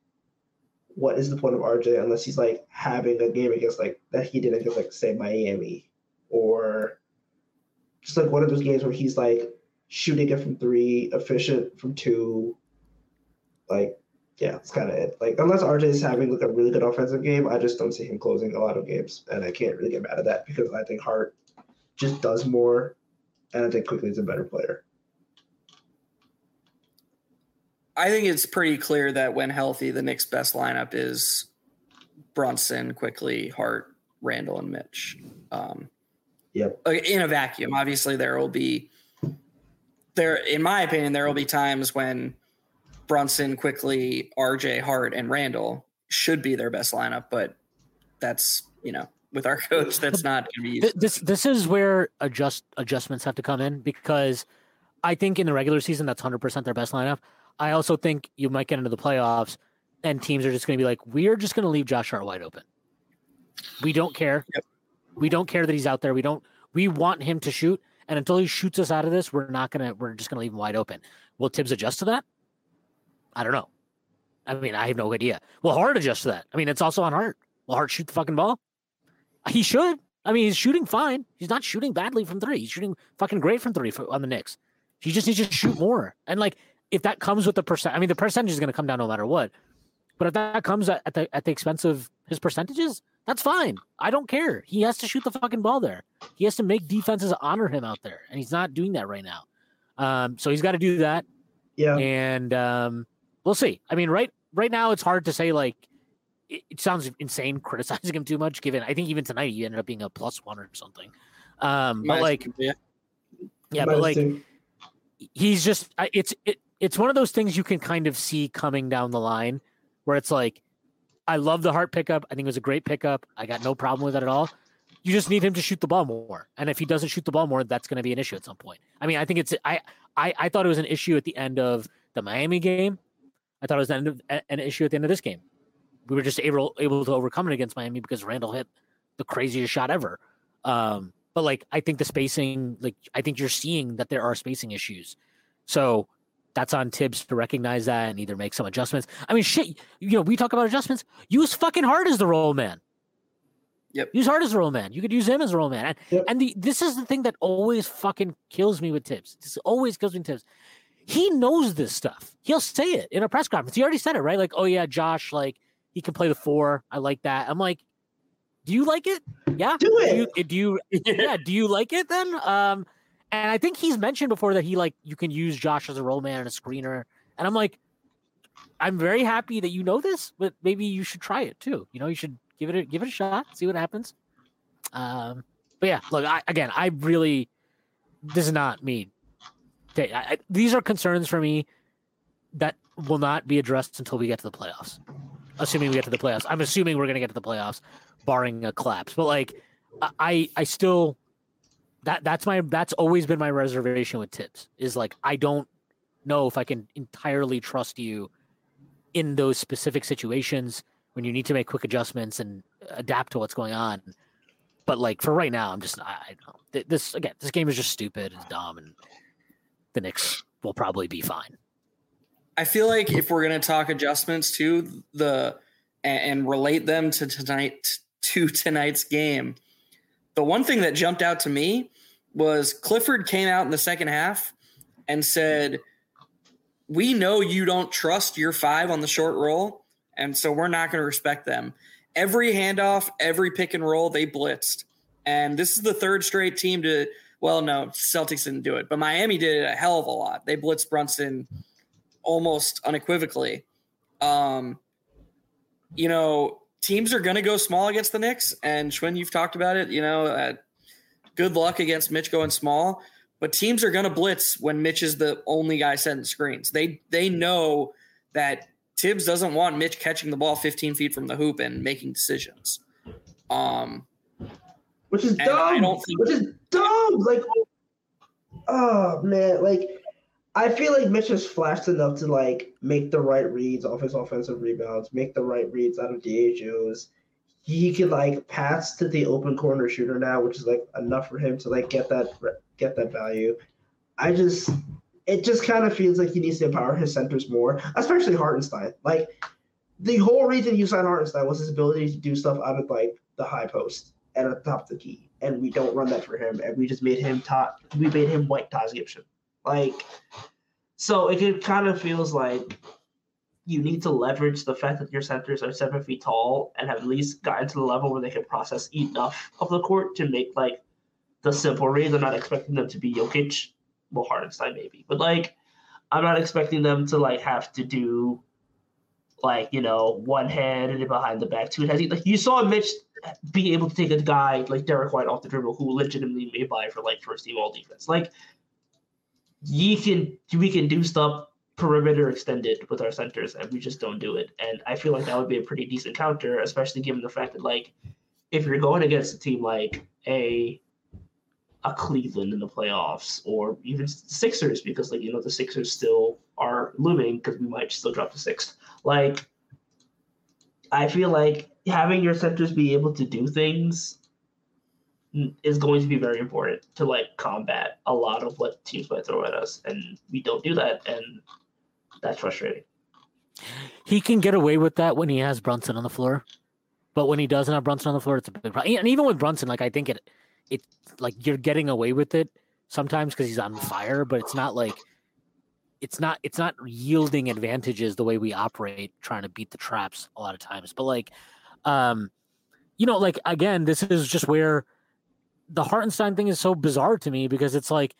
S3: what is the point of RJ unless he's like having a game against like that he did against like say Miami or just like one of those games where he's like shooting it from three, efficient from two. Like, yeah, that's kind of it. Like, unless RJ is having like a really good offensive game, I just don't see him closing a lot of games, and I can't really get mad at that because I think Hart just does more, and I think Quickley is a better player.
S2: I think it's pretty clear that when healthy, the Knicks' best lineup is Brunson, Quickley, Hart, Randle, and Mitch. Um,
S3: yep.
S2: In a vacuum, obviously there will be there, in my opinion, there will be times when Brunson, Quickley, RJ, Hart, and Randle should be their best lineup, but that's you know with our coach, that's not going to be.
S4: This this is where adjust adjustments have to come in because I think in the regular season that's hundred percent their best lineup. I also think you might get into the playoffs and teams are just going to be like, we're just going to leave Josh Hart wide open. We don't care.
S2: Yep.
S4: We don't care that he's out there. We don't. We want him to shoot, and until he shoots us out of this, we're not gonna. We're just gonna leave him wide open. Will Thibs adjust to that? I don't know. I mean, I have no idea. Will Hart adjust to that? I mean, it's also on Hart. Will Hart shoot the fucking ball? He should. I mean, he's shooting fine. He's not shooting badly from three. He's shooting fucking great from three for, on the Knicks. He just needs to shoot more. And like, if that comes with the percent, I mean, the percentage is going to come down no matter what. But if that comes at, at the at the expense of his percentages, that's fine. I don't care. He has to shoot the fucking ball there. He has to make defenses honor him out there, and he's not doing that right now. Um, so he's got to do that,
S3: Yeah.
S4: and um, we'll see. I mean, right right now it's hard to say. Like, it, it sounds insane criticizing him too much. Given I think even tonight he ended up being a plus one or something. Um, but
S2: Minus-
S4: like,
S2: yeah,
S4: yeah, but like
S3: two.
S4: he's just it's it, it's one of those things you can kind of see coming down the line where it's like I love the Hart pickup. I think it was a great pickup. I got no problem with that at all. You just need him to shoot the ball more. And if he doesn't shoot the ball more, that's going to be an issue at some point. I mean, I think it's I I, I thought it was an issue at the end of the Miami game. I thought it was an, of, an issue at the end of this game. We were just able able to overcome it against Miami because Randle hit the craziest shot ever. Um, but like I think the spacing, like I think you're seeing that there are spacing issues. So that's on Thibs to recognize that and either make some adjustments. I mean, shit, you know, we talk about adjustments. Use fucking Hart as the roll man.
S2: Yep.
S4: Use Hart as the roll man. You could use him as a roll man. And,
S3: Yep.
S4: and the this is the thing that always fucking kills me with Thibs. This always kills me with Thibs. He knows this stuff. He'll say it in a press conference. He already said it, right? Like, oh yeah, Josh, like he can play the four. I like that. I'm like, do you like it? Yeah.
S3: Do it.
S4: you, do you yeah do you like it then um and i think he's mentioned before that he like you can use josh as a roll man and a screener. And i'm like i'm very happy that you know this but maybe you should try it too. You know you should give it a give it a shot see what happens. Um but yeah look I, again i really is not me. Okay, I, I, these are concerns for me that will not be addressed until we get to the playoffs. Assuming we get to the playoffs. I'm assuming we're going to get to the playoffs barring a collapse. But like I I still that that's my that's always been my reservation with Thibs is like I don't know if I can entirely trust you in those specific situations when you need to make quick adjustments and adapt to what's going on. But like for right now, I'm just I, I. This again, this game is just stupid and dumb, and the Knicks will probably be fine.
S2: I feel like if we're gonna talk adjustments to the and relate them to tonight to tonight's game, the one thing that jumped out to me was Clifford came out in the second half and said, "We know you don't trust your five on the short roll, and so we're not going to respect them." Every handoff, every pick and roll, they blitzed, and this is the third straight team to. Well, no, Celtics didn't do it, but Miami did it a hell of a lot. They blitzed Brunson almost unequivocally. Um, you know, teams are going to go small against the Knicks, and Shwin, you've talked about it. You know, uh, good luck against Mitch going small, but teams are going to blitz when Mitch is the only guy setting screens. They they know that Thibs doesn't want Mitch catching the ball 15 feet from the hoop and making decisions. Um,
S3: which is dumb.
S2: don't think-
S3: which is dumb. Like, oh man, like I feel like Mitch has flashed enough to like make the right reads off his offensive rebounds, make the right reads out of DHOs. He can like pass to the open corner shooter now, which is like enough for him to like get that get that value. I just it just kind of feels like he needs to empower his centers more, especially Hartenstein. Like the whole reason you signed Hartenstein was his ability to do stuff out of like the high post and at the top of the key, and we don't run that for him, and we just made him top. We made him white Taj Gibson. Like, so it, kind of feels like you need to leverage the fact that your centers are seven feet tall and have at least gotten to the level where they can process enough of the court to make like the simple reads. I'm not expecting them to be Jokic, well Hartenstein maybe, but like I'm not expecting them to like have to do like you know one hand and behind the back two hands. Like you saw Mitch be able to take a guy like Derrick White off the dribble who legitimately made by for like first team all defense. Like ye can we can do stuff perimeter extended with our centers and we just don't do it. And I feel like that would be a pretty decent counter, especially given the fact that like if you're going against a team like a
S5: a Cleveland in the playoffs or even Sixers because like you know the Sixers still are looming because we might still drop the sixth. Like I feel like having your centers be able to do things is going to be very important to like combat a lot of what teams might throw at us and we don't do that and that's frustrating.
S4: He can get away with that when he has Brunson on the floor. But when he doesn't have Brunson on the floor, it's a big problem. And even with Brunson, like I think it it's like you're getting away with it sometimes because he's on fire, but it's not like it's not it's not yielding advantages the way we operate trying to beat the traps a lot of times. But like um you know, like again, this is just where the Hartenstein thing is so bizarre to me because it's like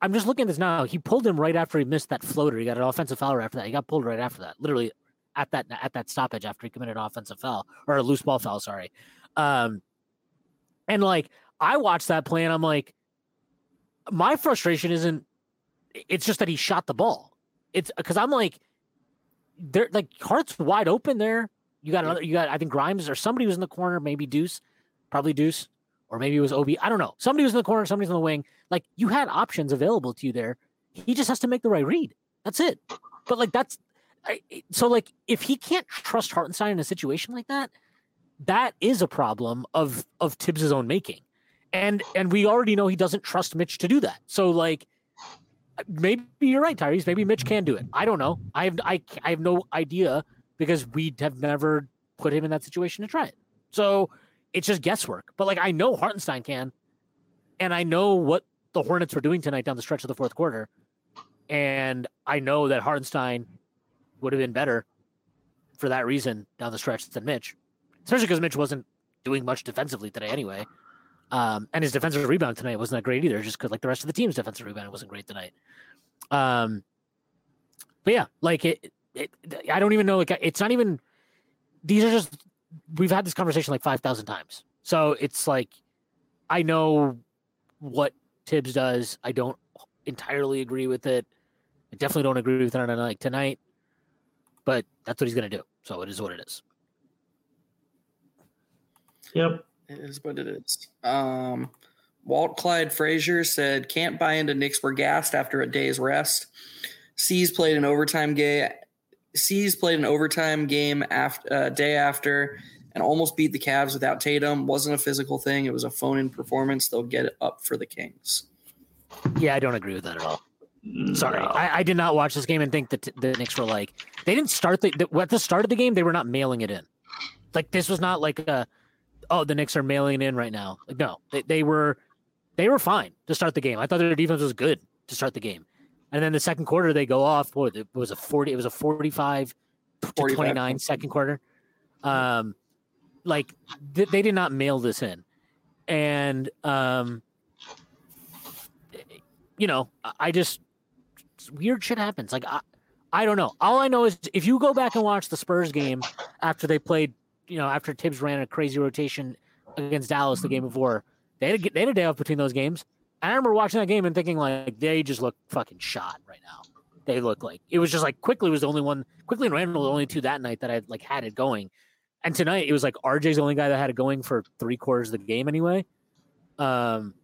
S4: I'm just looking at this now. He pulled him right after he missed that floater. He got an offensive foul right after that. He got pulled right after that. Literally at that at that stoppage after he committed an offensive foul or a loose ball foul. Sorry. Um, and like I watched that play and I'm like, my frustration isn't. It's just that he shot the ball. It's because I'm like, there like Hart's wide open there. You got another. You got I think Grimes or somebody was in the corner. Maybe Deuce, probably Deuce, or maybe it was Obi. I don't know. Somebody was in the corner. Somebody's in the wing. Like you had options available to you there. He just has to make the right read. That's it. But like that's I, so like if he can't trust Hartenstein in a situation like that, that is a problem of of Thibs's own making and and we already know he doesn't trust Mitch to do that. So like maybe you're right, Tyrese. Maybe Mitch can do it. I don't know. I have I I have no idea because we have never put him in that situation to try it. So it's just guesswork. But like I know Hartenstein can, and I know what the Hornets were doing tonight down the stretch of the fourth quarter, and I know that Hartenstein would have been better for that reason down the stretch than Mitch, especially because Mitch wasn't doing much defensively today anyway. Um, and his defensive rebound tonight wasn't that great either, just because like the rest of the team's defensive rebound wasn't great tonight. Um, but yeah, like it, it, I don't even know. Like it's not even. These are just. We've had this conversation like five thousand times, so it's like, I know what Thibs does. I don't entirely agree with it. I definitely don't agree with it on a night tonight, but that's what he's going to do. So it is what it is.
S5: Yep.
S2: It is what it is. Um, Walt Clyde Frazier said, "Can't buy into Knicks were gassed after a day's rest. C's played an overtime game. C's played an overtime game after uh, day after, and almost beat the Cavs without Tatum. wasn't a physical thing. It was a phone-in performance. They'll get it up for the Kings."
S4: Yeah, I don't agree with that at all. Sorry, no. I, I, did not watch this game and think that the Knicks were like they didn't start the, the at the start of the game. They were not mailing it in. Like this was not like a oh, the Knicks are mailing in right now. Like, no, they, they were they were fine to start the game. I thought their defense was good to start the game. And then the second quarter they go off. What it was a 40 it was a 45 to 29 second quarter. Um like th- they did not mail this in. And um you know, I just weird shit happens. Like I I don't know. All I know is if you go back and watch the Spurs game after they played you know, after Thibs ran a crazy rotation against Dallas the game before, they had a, they had a day off between those games. I remember watching that game and thinking like they just look fucking shot right now. They look like it was just like Quickley was the only one. Quickley and Randle the only two that night that I like had it going, and tonight it was like RJ's the only guy that had it going for three quarters of the game anyway. Um,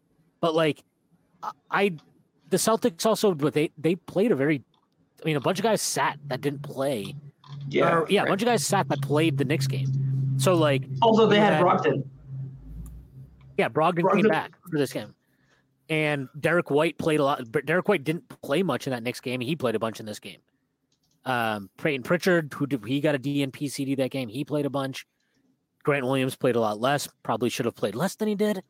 S4: but like I, the Celtics also, but they they played a very, I mean, a bunch of guys sat that didn't play. Yeah, or, yeah, right. a bunch of guys sat that played the Knicks game. So like
S5: also they had, had Brogdon.
S4: Yeah, Brogdon, Brogdon, came back for this game. And Derrick White played a lot. Derrick White didn't play much in that next game. He played a bunch in this game. Um, Payton Pritchard, who did, he got a DNP CD that game, he played a bunch. Grant Williams played a lot less. Probably should have played less than he did.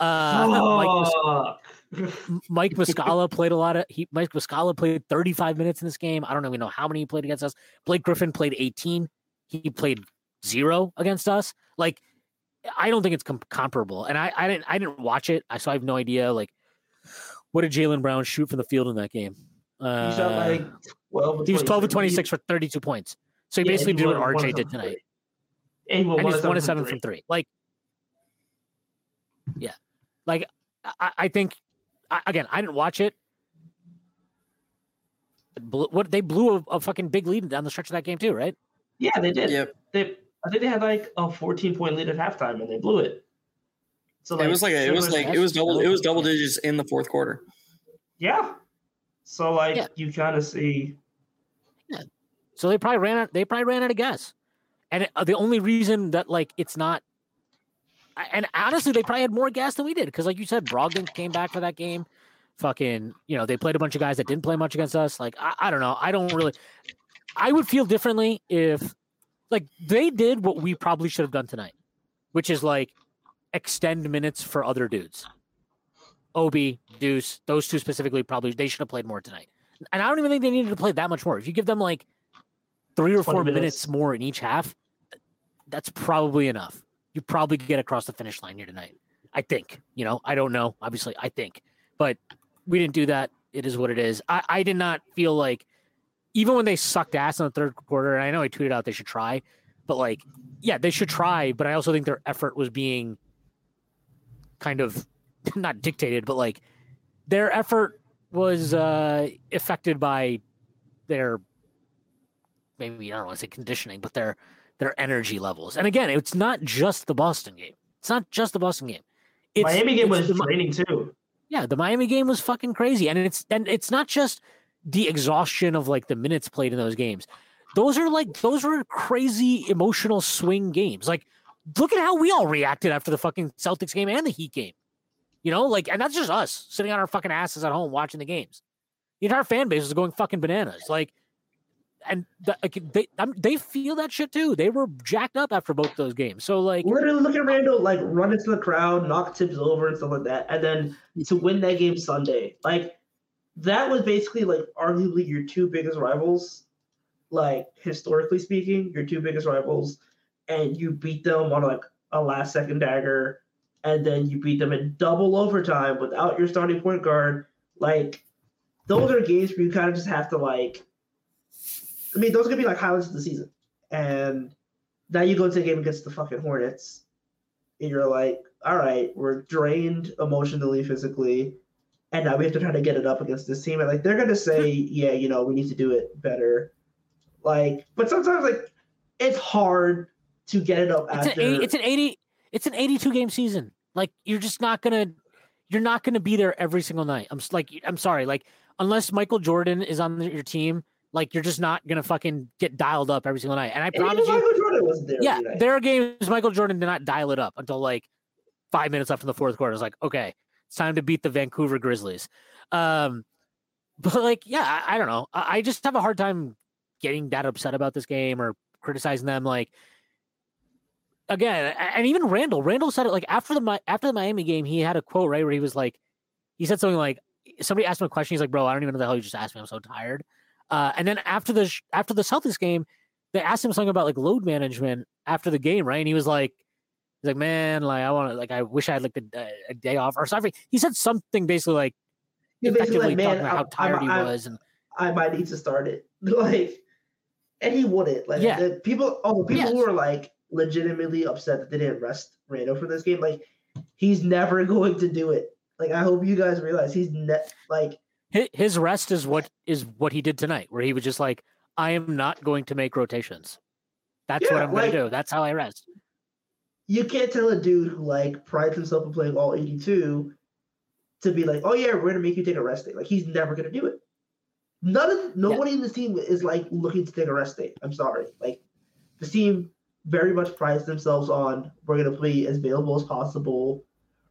S4: Uh, oh. Mike, Mike Muscala played a lot of. He Mike Muscala played 35 minutes in this game. I don't even know how many he played against us. Blake Griffin played 18. He played zero against us. Like, I don't think it's com- comparable. And I, I didn't, I didn't watch it. I so I have no idea. Like, what did Jaylen Brown shoot from the field in that game? Uh, he shot like twelve. He was twelve to twenty six for thirty two points. So he yeah, basically did what RJ did tonight. And, and he's one of seven from three. Like, yeah, like I, I think I, again, I didn't watch it. What they blew a, a, fucking big lead down the stretch of that game too, right?
S5: Yeah, they did. Yep. They I think they had like a 14 point lead at halftime and they blew it.
S3: So
S2: it was like a, it was like it was double it was double digits in the fourth quarter.
S3: Yeah. So like
S4: Yeah.
S3: you kind of see.
S4: So they probably ran out. They probably ran out of gas, and it, the only reason that like it's not, and honestly, they probably had more gas than we did because, like you said, Brogdon came back for that game. Fucking, you know, they played a bunch of guys that didn't play much against us. Like, I, I don't know. I don't really. I would feel differently if, like, they did what we probably should have done tonight, which is like extend minutes for other dudes. Obi, Deuce, those two specifically, probably they should have played more tonight. And I don't even think they needed to play that much more. If you give them like three or four minutes.
S3: minutes.
S4: more in each half, that's probably enough. You probably get across the finish line here tonight. I think. You know, I don't know. Obviously, I think, but we didn't do that. It is what it is. I, I did not feel like, even when they sucked ass in the third quarter. And I know I tweeted out they should try, but like, yeah, they should try. But I also think their effort was being kind of not dictated, but like their effort was uh affected by their maybe I don't want to say conditioning, but their their energy levels. And again, it's not just the Boston game. It's not just the Boston game. It's,
S3: Miami game was draining too.
S4: yeah, the Miami game was fucking crazy, and it's and it's not just the exhaustion of like the minutes played in those games. Those are like those were crazy emotional swing games. Like, look at how we all reacted after the fucking Celtics game and the Heat game. You know, like, and that's just us sitting on our fucking asses at home watching the games. The entire fan base was going fucking bananas. Like, and the, like, they um, they feel that shit too. They were jacked up after both those games. So like,
S3: Literally look at Randle like run into the crowd, knock Thibs over and stuff like that, and then to win that game Sunday, like that was basically like arguably your two biggest rivals, like historically speaking, your two biggest rivals, and you beat them on like a last second dagger, and then you beat them in double overtime without your starting point guard. Like those are games where you kind of just have to like. I mean, those are gonna be like highlights of the season, and now you go to a game against the fucking Hornets, and you're like, all right, we're drained emotionally, physically, and now we have to try to get it up against this team. And like they're gonna say, yeah, you know, we need to do it better. Like, but sometimes like it's hard to get it up
S4: it's
S3: after.
S4: an 80, it's an 80 it's an 82 game season. Like you're just not gonna you're not gonna be there every single night. I'm like i'm sorry like unless michael jordan is on your team like you're just not gonna fucking get dialed up every single night. And i
S3: And
S4: promise you
S3: Michael Jordan wasn't there.
S4: yeah there are games michael jordan did not dial it up until like five minutes left in the fourth quarter. It's like okay it's time to beat the vancouver grizzlies. Um but like yeah i, I don't know. I, I just have a hard time getting that upset about this game or criticizing them. Like again, and even Randle. Randle said it like after the after the Miami game, he had a quote right where he was like, he said something like, somebody asked him a question. He's like, "Bro, I don't even know the hell you just asked me. I'm so tired." Uh, and then after the sh- after the Celtics game, they asked him something about like load management after the game, right? And he was like, "He's like, man, like I want to, like I wish I had like a, a day off or something." He said something basically like
S3: He's basically
S4: effectively
S3: like, man,
S4: talking about how
S3: I'm-
S4: tired
S3: I'm-
S4: he
S3: I'm-
S4: was, and
S3: I might need to start it. Like, and he wouldn't. Like,
S4: Yeah.
S3: the people. Oh, people
S4: Yes.
S3: who were like legitimately upset that they didn't rest Randle for this game. Like, he's never going to do it. Like, I hope you guys realize he's ne- like
S4: his rest is what is what he did tonight, where he was just like, "I am not going to make rotations. That's what I'm gonna do. That's how I rest."
S3: you can't tell a dude who like prides himself in playing all 82 to be like, oh yeah, we're gonna make you take a rest day. Like he's never gonna do it. None of nobody in this team is like looking to take a rest day. I'm sorry. Like the team very much prides themselves on we're gonna play as available as possible.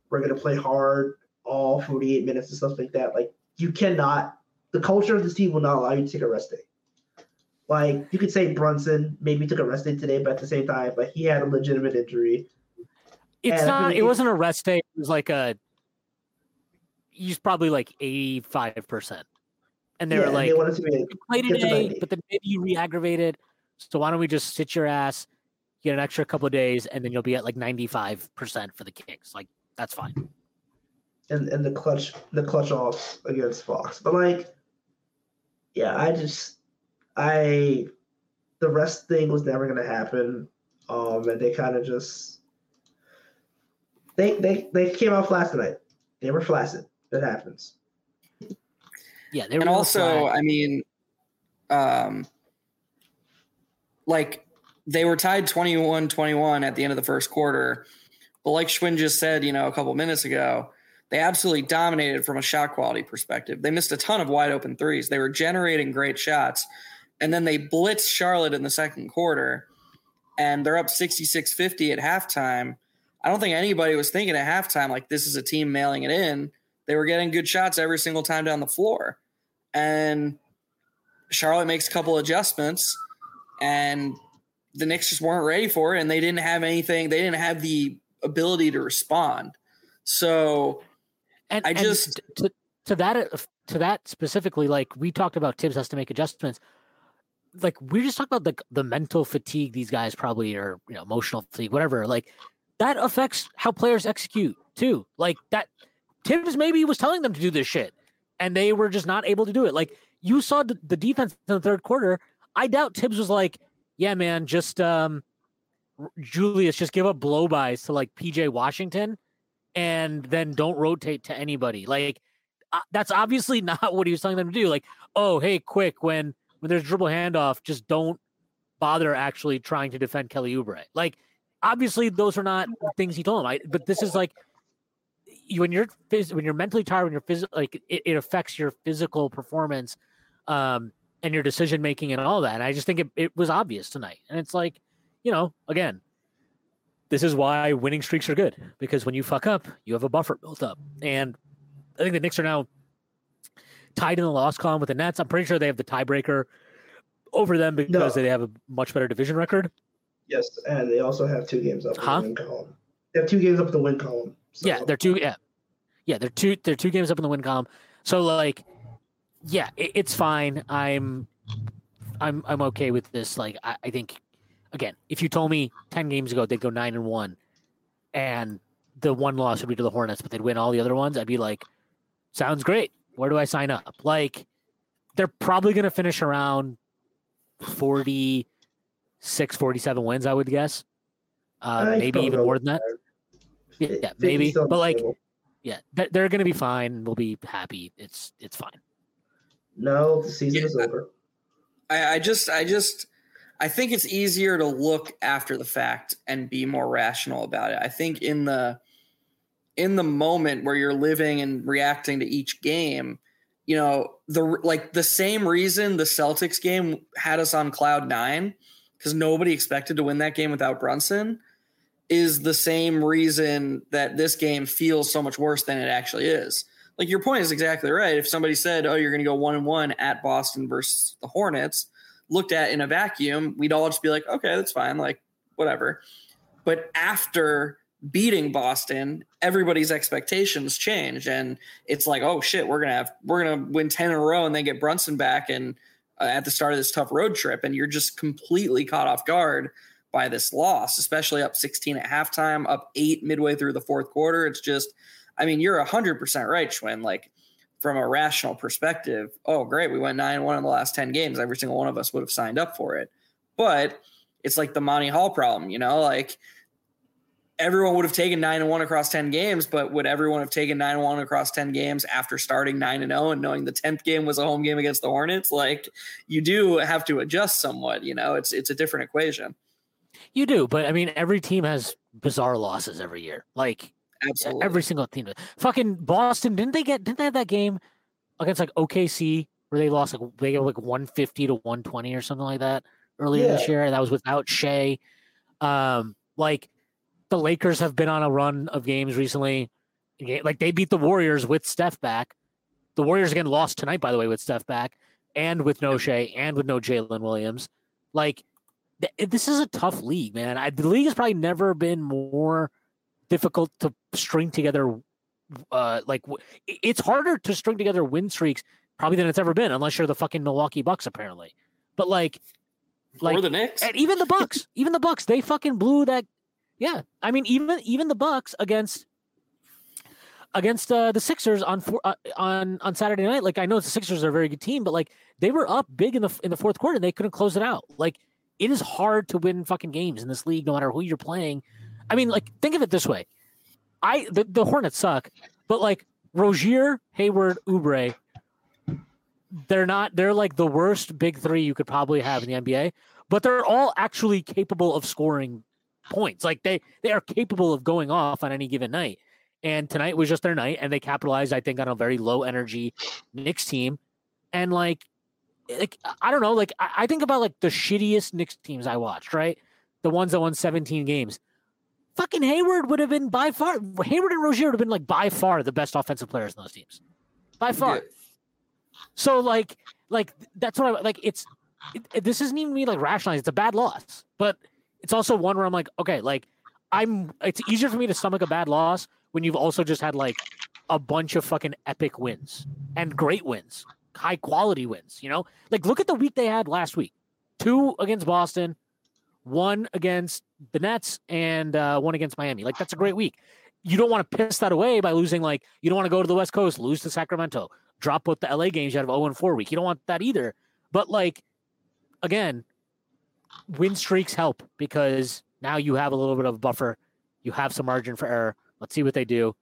S3: We're gonna play hard all 48 minutes and stuff like that. Like you cannot the culture of this team will not allow you to take a rest day. Like you could say Brunson maybe took a rest day today, but at the same time, like he had a legitimate injury.
S4: It's
S3: And
S4: not. It
S3: it-
S4: wasn't a rest day. It was like a. He's probably like eighty five percent, and they
S3: yeah,
S4: were like,
S3: they wanted to be like,
S4: "You played today, but then maybe you re-aggravated. So why don't we just sit your ass, get an extra couple of days, and then you'll be at like ninety five percent for the Kings. Like that's fine.
S3: and, and the clutch the clutch off against Fox. But like, yeah, I just I the rest thing was never gonna happen. Um, and they kind of just they they they came out flat tonight. They were flaccid. It happens.
S4: Yeah, they were
S2: and also,
S4: flat.
S2: I mean, um, like they were tied 21-21 at the end of the first quarter But like Shwin just said, you know, a couple minutes ago, they absolutely dominated from a shot quality perspective. They missed a ton of wide open threes. They were generating great shots. And then they blitzed Charlotte in the second quarter and they're up 66 50 at halftime. I don't think anybody was thinking at halftime like this is a team mailing it in. They were getting good shots every single time down the floor. And Charlotte makes a couple adjustments and the Knicks just weren't ready for it and they didn't have anything, they didn't have the ability to respond. So
S4: And
S2: I
S4: and
S2: just-
S4: to, to that uh, to that specifically, like we talked about, Thibs has to make adjustments. Like we just talked about the the mental fatigue these guys probably are, you know, emotional fatigue, whatever. Like that affects how players execute too. Like that Thibs maybe was telling them to do this shit, and they were just not able to do it. Like you saw the, the defense in the third quarter. I doubt Thibs was like, "Yeah, man, just um, Julius, just give up blowbys to like PJ Washington." and then don't rotate to anybody. Like uh, that's obviously not what he was telling them to do. Like, oh, hey, quick when when there's dribble handoff, just don't bother actually trying to defend Kelly Oubre. Like, obviously those are not things he told him. I, but this is like you, when you're phys- when you're mentally tired, when you're physical, like it, it affects your physical performance, um, and your decision making and all that. And I just think it, it was obvious tonight. And it's like, you know, again, this is why winning streaks are good because when you fuck up, you have a buffer built up. And I think the Knicks are now tied in the loss column with the Nets. I'm pretty sure they have the tiebreaker over them because
S3: No.
S4: they have a much better division record.
S3: Yes, and they also have two games up in
S4: Huh?
S3: the win column. They have two games up in the win column. So
S4: Yeah, they're two. Yeah, yeah, they're two. They're two games up in the win column. So like, yeah, it, it's fine. I'm, I'm, I'm okay with this. Like, I, I think, again, if you told me ten games ago they'd go nine and one, and the one loss would be to the Hornets, but they'd win all the other ones, I'd be like, sounds great. Where do I sign up? Like, they're probably going to finish around 46, 47 wins, I would guess. Uh,
S3: I
S4: maybe even more than that. Yeah, yeah, maybe. But like, yeah, they're, they're going to be fine. We'll be happy. It's it's fine.
S3: No, the season
S2: Yeah.
S3: is over.
S2: I, I just, I just, I think it's easier to look after the fact and be more rational about it. I think in the, in the moment where you're living and reacting to each game, you know, the like the same reason the Celtics game had us on cloud nine because nobody expected to win that game without Brunson is the same reason that this game feels so much worse than it actually is. Like your point is exactly right. If somebody said, "Oh, you're going to go one and one at Boston versus the Hornets," looked at in a vacuum, we'd all just be like, "Okay, that's fine." Like whatever. But after beating Boston, everybody's expectations change, and it's like, "Oh shit, we're gonna have we're gonna win ten in a row and then get Brunson back and uh, at the start of this tough road trip," and you're just completely caught off guard by this loss, especially up 16 at halftime, up eight midway through the fourth quarter. It's just, I mean, you're 100% right, Shwin. Like, from a rational perspective, oh, great, we went 9 1 in the last 10 games. Every single one of us would have signed up for it. But it's like the Monty Hall problem, you know, like everyone would have taken 9 and 1 across 10 games, but would everyone have taken 9 and 1 across 10 games after starting 9 and 0 and knowing the 10th game was a home game against the Hornets? Like, you do have to adjust somewhat, you know, it's it's a different equation.
S4: You do, but I mean, every team has bizarre losses every year. Like
S2: Absolutely.
S4: every single team. Fucking Boston didn't they get? Didn't they have that game against like OKC where they lost like they got like one fifty to one twenty or something like that earlier this year? And that was without Shai. Um, like the Lakers have been on a run of games recently. Like they beat the Warriors with Steph back. The Warriors again lost tonight, by the way, with Steph back and with no Shai and with no Jalen Williams. Like th- this is a tough league, man. I, the league has probably never been more difficult to string together. Uh, like w- it's harder to string together win streaks probably than it's ever been, unless you're the fucking Milwaukee Bucks, apparently. But like, like
S2: or the Knicks.
S4: and even the Bucks, even the Bucks, they fucking blew that. Yeah, I mean, even even the Bucks against against uh, the Sixers on four, uh, on on Saturday night. Like, I know the Sixers are a very good team, but like they were up big in the in the fourth quarter and they couldn't close it out. Like, it is hard to win fucking games in this league, no matter who you're playing. I mean, like, think of it this way: I the, the Hornets suck, but like Rozier, Hayward, Oubre. They're not. They're like the worst big three you could probably have in the NBA, but they're all actually capable of scoring points. Like they they are capable of going off on any given night. And tonight was just their night, and they capitalized, I think, on a very low energy Knicks team. And like, like I don't know, like I, I think about like the shittiest Knicks teams I watched, right? The ones that won 17 games. Fucking Hayward would have been by far Hayward and Rozier would have been like by far the best offensive players in those teams. By far.
S2: Yeah.
S4: So like like that's what I like it's it, this isn't even me like rationalizing it's a bad loss. But it's also one where I'm like, okay, like I'm it's easier for me to stomach a bad loss when you've also just had like a bunch of fucking epic wins and great wins, high quality wins, you know? Like look at the week they had last week. Two against Boston, one against the Nets, and uh, one against Miami. Like that's a great week. You don't want to piss that away by losing. Like you don't want to go to the West Coast, lose to Sacramento, drop with the LA games you had of 0 and 4 week. You don't want that either. But like again, win streaks help because now you have a little bit of a buffer. You have some margin for error. Let's see what they do.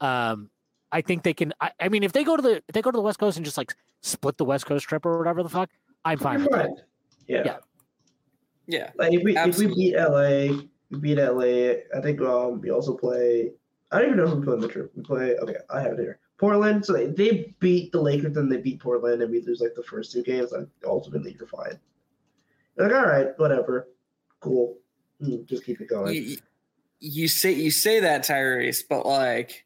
S4: Um, I think they can. I, I mean, if they go to the if they go to the West Coast and just like split the West Coast trip or whatever the fuck, I'm fine with that.
S3: Fine. Yeah.
S4: Yeah.
S2: Yeah.
S3: Like if we if we beat LA, we beat LA. I think um we also play. I don't even know who we play in the trip. We play. Okay, I have it here. Portland. So they, they beat the Lakers, then they beat Portland, and we lose like the first two games. Like ultimately, you're fine. You're like all right, whatever, cool. Mm, Just keep it going.
S2: you, you say you say that Tyrese, but like,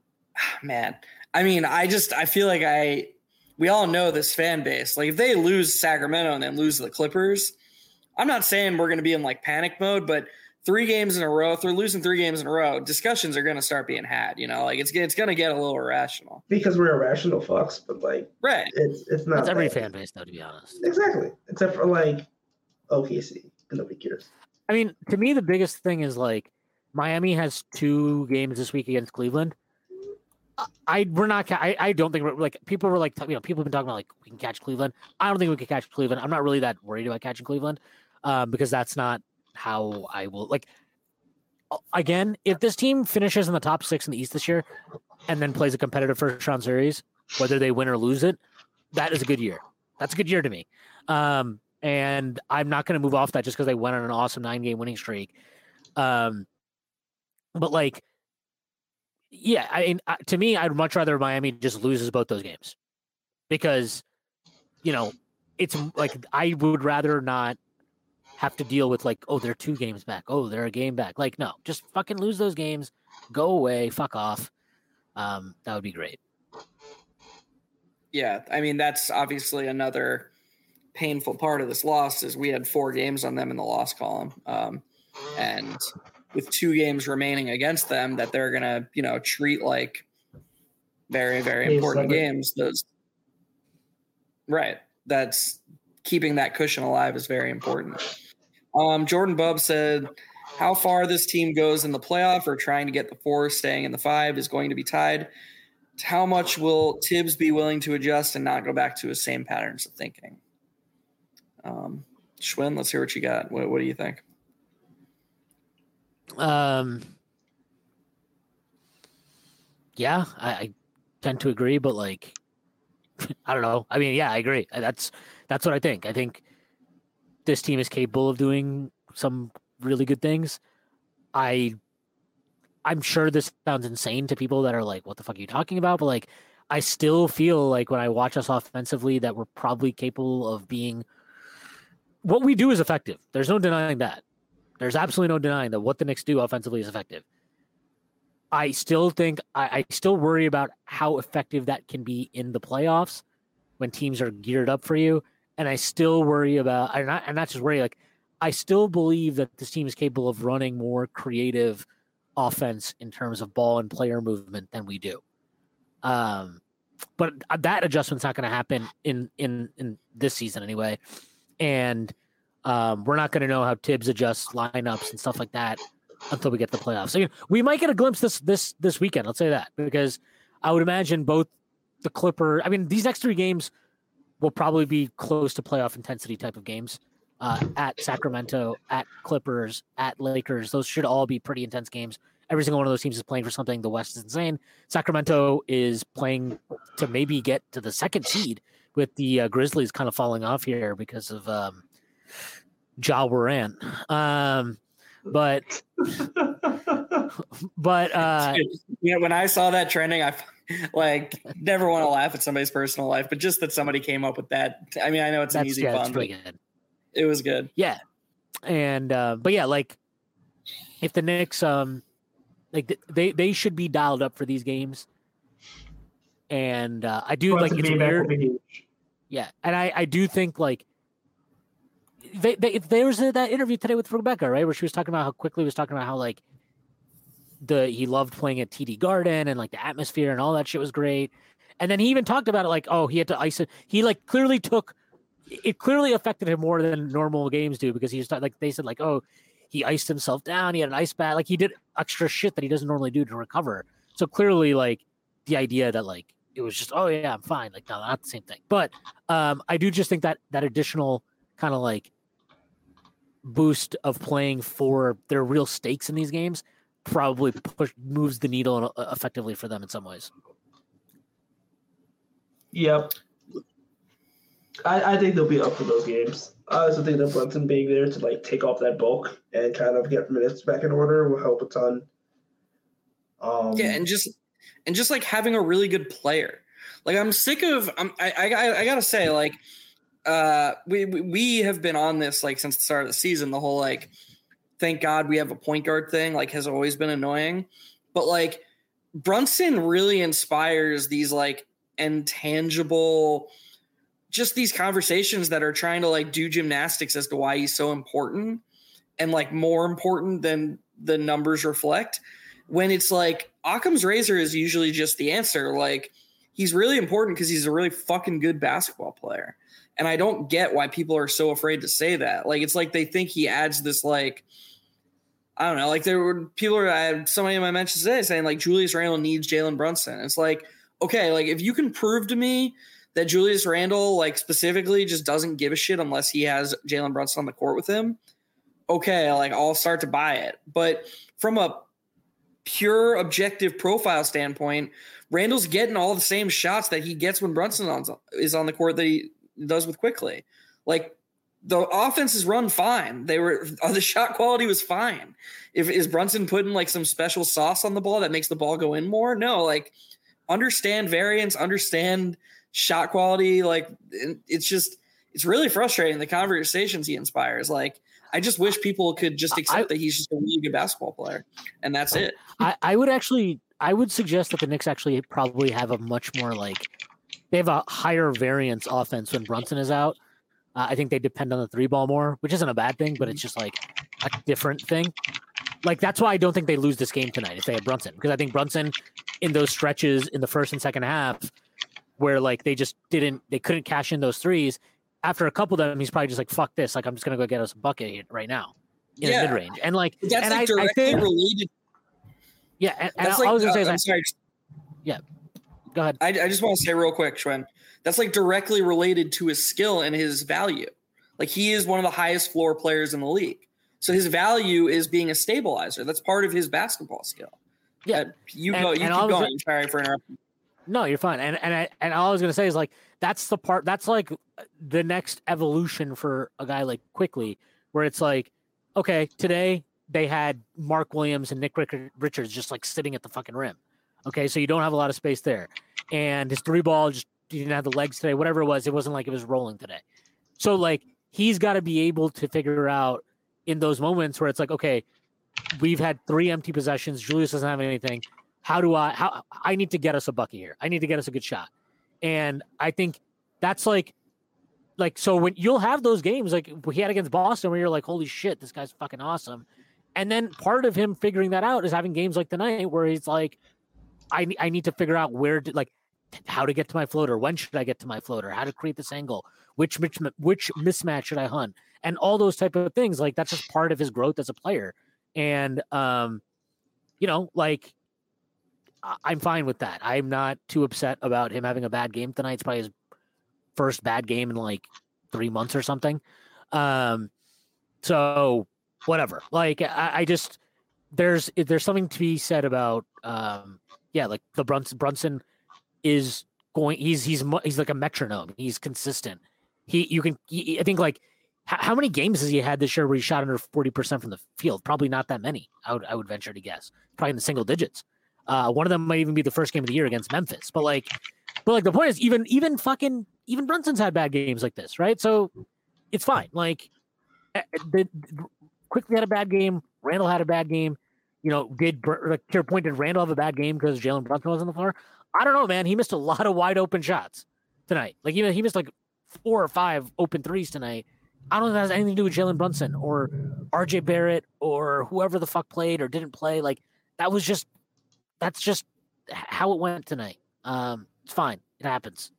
S2: man, I mean, I just I feel like I we all know this fan base. Like, if they lose Sacramento and then lose the Clippers, I'm not saying we're going to be in like panic mode, but three games in a row, if they're losing three games in a row, discussions are going to start being had. You know, like it's it's going to get a little irrational,
S3: because we're irrational fucks, but like
S2: right?
S3: it's it's not.
S4: That's every fan base, though, to be honest.
S3: Exactly, except for like OKC. Nobody cares.
S4: I mean, to me, the biggest thing is like Miami has two games this week against Cleveland. I- I we're not. I, I don't think we're like people were like you know people have been talking about like we can catch Cleveland. I don't think we can catch Cleveland. I'm not really that worried about catching Cleveland, um, because that's not how I will like. Again, if this team finishes in the top six in the East this year, and then plays a competitive first round series, whether they win or lose it, that is a good year. That's a good year to me. Um, and I'm not going to move off that just because they went on an awesome nine game winning streak. Um, but like, yeah, I mean, uh, to me, I'd much rather Miami just loses both those games because, you know, it's like I would rather not have to deal with like, oh, they're two games back. Oh, they're a game back. Like, no, just fucking lose those games, go away, fuck off. Um, that would be great.
S2: Yeah, I mean that's obviously another painful part of this loss is we had four games on them in the loss column, um, and with two games remaining against them that they're gonna you know treat like very very important
S5: seven.
S2: games. Those right, that's keeping that cushion alive is very important. Um, Jordan Bubb said. How far this team goes in the playoff or trying to get the four, staying in the five is going to be tied how much will Thibs be willing to adjust and not go back to his same patterns of thinking? Um, Shwin, let's hear what you got. What, what do you think?
S4: Um, yeah, I, I tend to agree, but like, I don't know. I mean, yeah, I agree. That's that's what I think. I think this team is capable of doing some really good things. I, I'm sure this sounds insane to people that are like, "What the fuck are you talking about?" But like, I still feel like when I watch us offensively, that we're probably capable of being. What we do is effective. There's no denying that. There's absolutely no denying that what the Knicks do offensively is effective. I still think I, I still worry about how effective that can be in the playoffs when teams are geared up for you. And I still worry about and not, not just worry, like I still believe that this team is capable of running more creative offense in terms of ball and player movement than we do. Um, but that adjustment's not going to happen in in in this season anyway, and um, we're not going to know how Thibs adjusts lineups and stuff like that until we get the playoffs. So, you know, we might get a glimpse this this this weekend. Let's say that because I would imagine both the Clipper. I mean, these next three games will probably be close to playoff intensity type of games. Uh, at Sacramento, at Clippers, at Lakers, those should all be pretty intense games. Every single one of those teams is playing for something. The West is insane. Sacramento is playing to maybe get to the second seed with the uh, Grizzlies kind of falling off here because of um, Ja Morant. Um, but but uh
S2: yeah, when I saw that trending, I like never want to laugh at somebody's personal life, but just that somebody came up with that. I mean, I know it's an
S4: that's
S2: easy
S4: yeah,
S2: fun, but
S4: good.
S2: it was good.
S4: Yeah, and uh, but yeah, like if the Knicks, um, like they they should be dialed up for these games, and uh, I do like it's weird.
S5: will be huge.
S4: Yeah, and I I do think like they, they there was that interview today with Rebecca right where she was talking about how Quickley was talking about how like the he loved playing at TD Garden and like the atmosphere and all that shit was great, and then he even talked about it like oh he had to ice it he like clearly took it clearly affected him more than normal games do because he was like they said like oh he iced himself down he had an ice bath like he did extra shit that he doesn't normally do to recover. So clearly like the idea that like it was just oh yeah i'm fine like no not the same thing. But um i do just think that that additional kind of like boost of playing for their real stakes in these games probably push moves the needle uh, effectively for them in some ways
S5: Yep. I, I think they'll be up for those games. I also think that Brunson being there to like take off that bulk and kind of get minutes back in order will help a ton. Um,
S2: Yeah, and just and just like having a really good player. Like I'm sick of. I'm, I, I I gotta say like, uh, we we- we have been on this like since the start of the season. The whole like, thank God we have a point guard thing like has always been annoying, but like Brunson really inspires these like intangible just these conversations that are trying to like do gymnastics as to why he's so important and like more important than the numbers reflect. When it's like Occam's razor is usually just the answer. Like he's really important because he's a really fucking good basketball player. And I don't get why people are so afraid to say that. Like it's like they think he adds this like I don't know like there were people I had somebody in my mentions today saying like Julius Randle needs Jalen Brunson it's like okay like if you can prove to me that Julius Randle, like specifically, just doesn't give a shit unless he has Jalen Brunson on the court with him. Okay, like I'll start to buy it. But from a pure objective profile standpoint, Randle's getting all the same shots that he gets when Brunson on, is on the court that he does with Quickley. Like the offense is run fine. They were the shot quality was fine. If is Brunson putting like some special sauce on the ball that makes the ball go in more? No, like understand variance, understand shot quality. Like it's just it's really frustrating the conversations he inspires. Like I just wish people could just accept
S4: I-
S2: that he's just a really good basketball player, and that's it.
S4: I, I would actually I would suggest that the Knicks actually probably have a much more like they have a higher variance offense when Brunson is out. Uh, I think they depend on the three ball more, which isn't a bad thing, but it's just like a different thing. Like that's why I don't think they lose this game tonight if they had Brunson because I think Brunson in those stretches in the first and second half where like they just didn't they couldn't cash in those threes. After a couple of them, he's probably just like fuck this, like I'm just gonna go get us a bucket right now in
S2: Yeah.
S4: the mid range and like
S2: But that's
S4: and
S2: like
S4: I, I
S2: directly
S4: think
S2: related.
S4: yeah and, and
S2: That's
S4: I,
S2: like
S4: I was gonna say
S2: uh,
S4: is
S2: I'm
S4: I,
S2: sorry.
S4: go ahead.
S2: I, I just want to say real quick, Shwin. That's like directly related to his skill and his value. Like he is one of the highest floor players in the league. So his value is being a stabilizer. That's part of his basketball skill.
S4: Yeah.
S2: Uh, you
S4: And-
S2: go. You keep going. Sorry for interrupting.
S4: No, you're fine. And and I, and all I was gonna say is like that's the part that's like the next evolution for a guy like Quickley, where it's like, okay, today they had Mark Williams and Nick Richards just like sitting at the fucking rim. Okay, so you don't have a lot of space there, and his three ball just he didn't have the legs today. Whatever it was, it wasn't like it was rolling today. So like he's got to be able to figure out in those moments where it's like, okay, we've had three empty possessions. Julius doesn't have anything how do I how I need to get us a bucket here. I need to get us a good shot. And I think that's like like so when you'll have those games like he had against Boston where you're like, holy shit, this guy's fucking awesome. And then part of him figuring that out is having games like tonight where he's like, I I need to figure out where to like how to get to my floater. When should I get to my floater? How to create this angle? Which which which mismatch should I hunt? And all those type of things. Like that's just part of his growth as a player. And um, you know, like I'm fine with that. I'm not too upset about him having a bad game tonight. It's probably his first bad game in like three months or something. Um, so whatever. Like I, I just there's there's something to be said about um, yeah, like the Brunson Brunson is going. He's he's he's like a metronome. He's consistent. He you can he, I think like how many games has he had this year where he shot under 40% from the field? Probably not that many. I would I would venture to guess. Probably in the single digits. Uh, one of them might even be the first game of the year against Memphis. But like, but like the point is, even even fucking even Brunson's had bad games like this, right? So it's fine. Like, eh, eh, the, Quickley had a bad game. Randle had a bad game. You know, did like to your point, did Randle have a bad game because Jalen Brunson was on the floor? I don't know, man. He missed a lot of wide open shots tonight. Like, you know, he missed like four or five open threes tonight. I don't think that has anything to do with Jalen Brunson or RJ Barrett or whoever the fuck played or didn't play. Like, that was just that's just how it went tonight. Um, it's fine. It happens.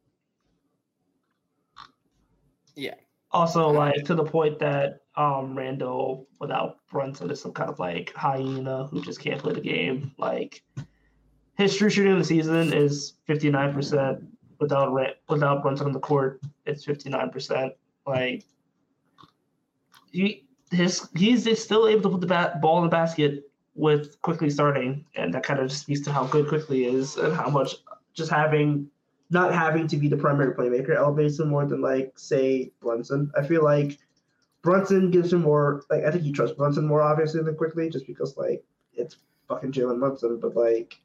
S2: Yeah.
S3: Also, like to the point that um Randle without Brunson is some kind of like hyena who just can't play the game. Like his true shooting in the season is fifty nine percent without without Brunson on the court. It's fifty nine percent. Like he his he's still able to put the bat, ball in the basket with Quickley starting, and that kind of just speaks to how good Quickley is and how much just having not having to be the primary playmaker elevates him more than like say Brunson. I feel like Brunson gives him more like I think he trusts Brunson more obviously than Quickley just because like it's fucking Jalen Brunson, but like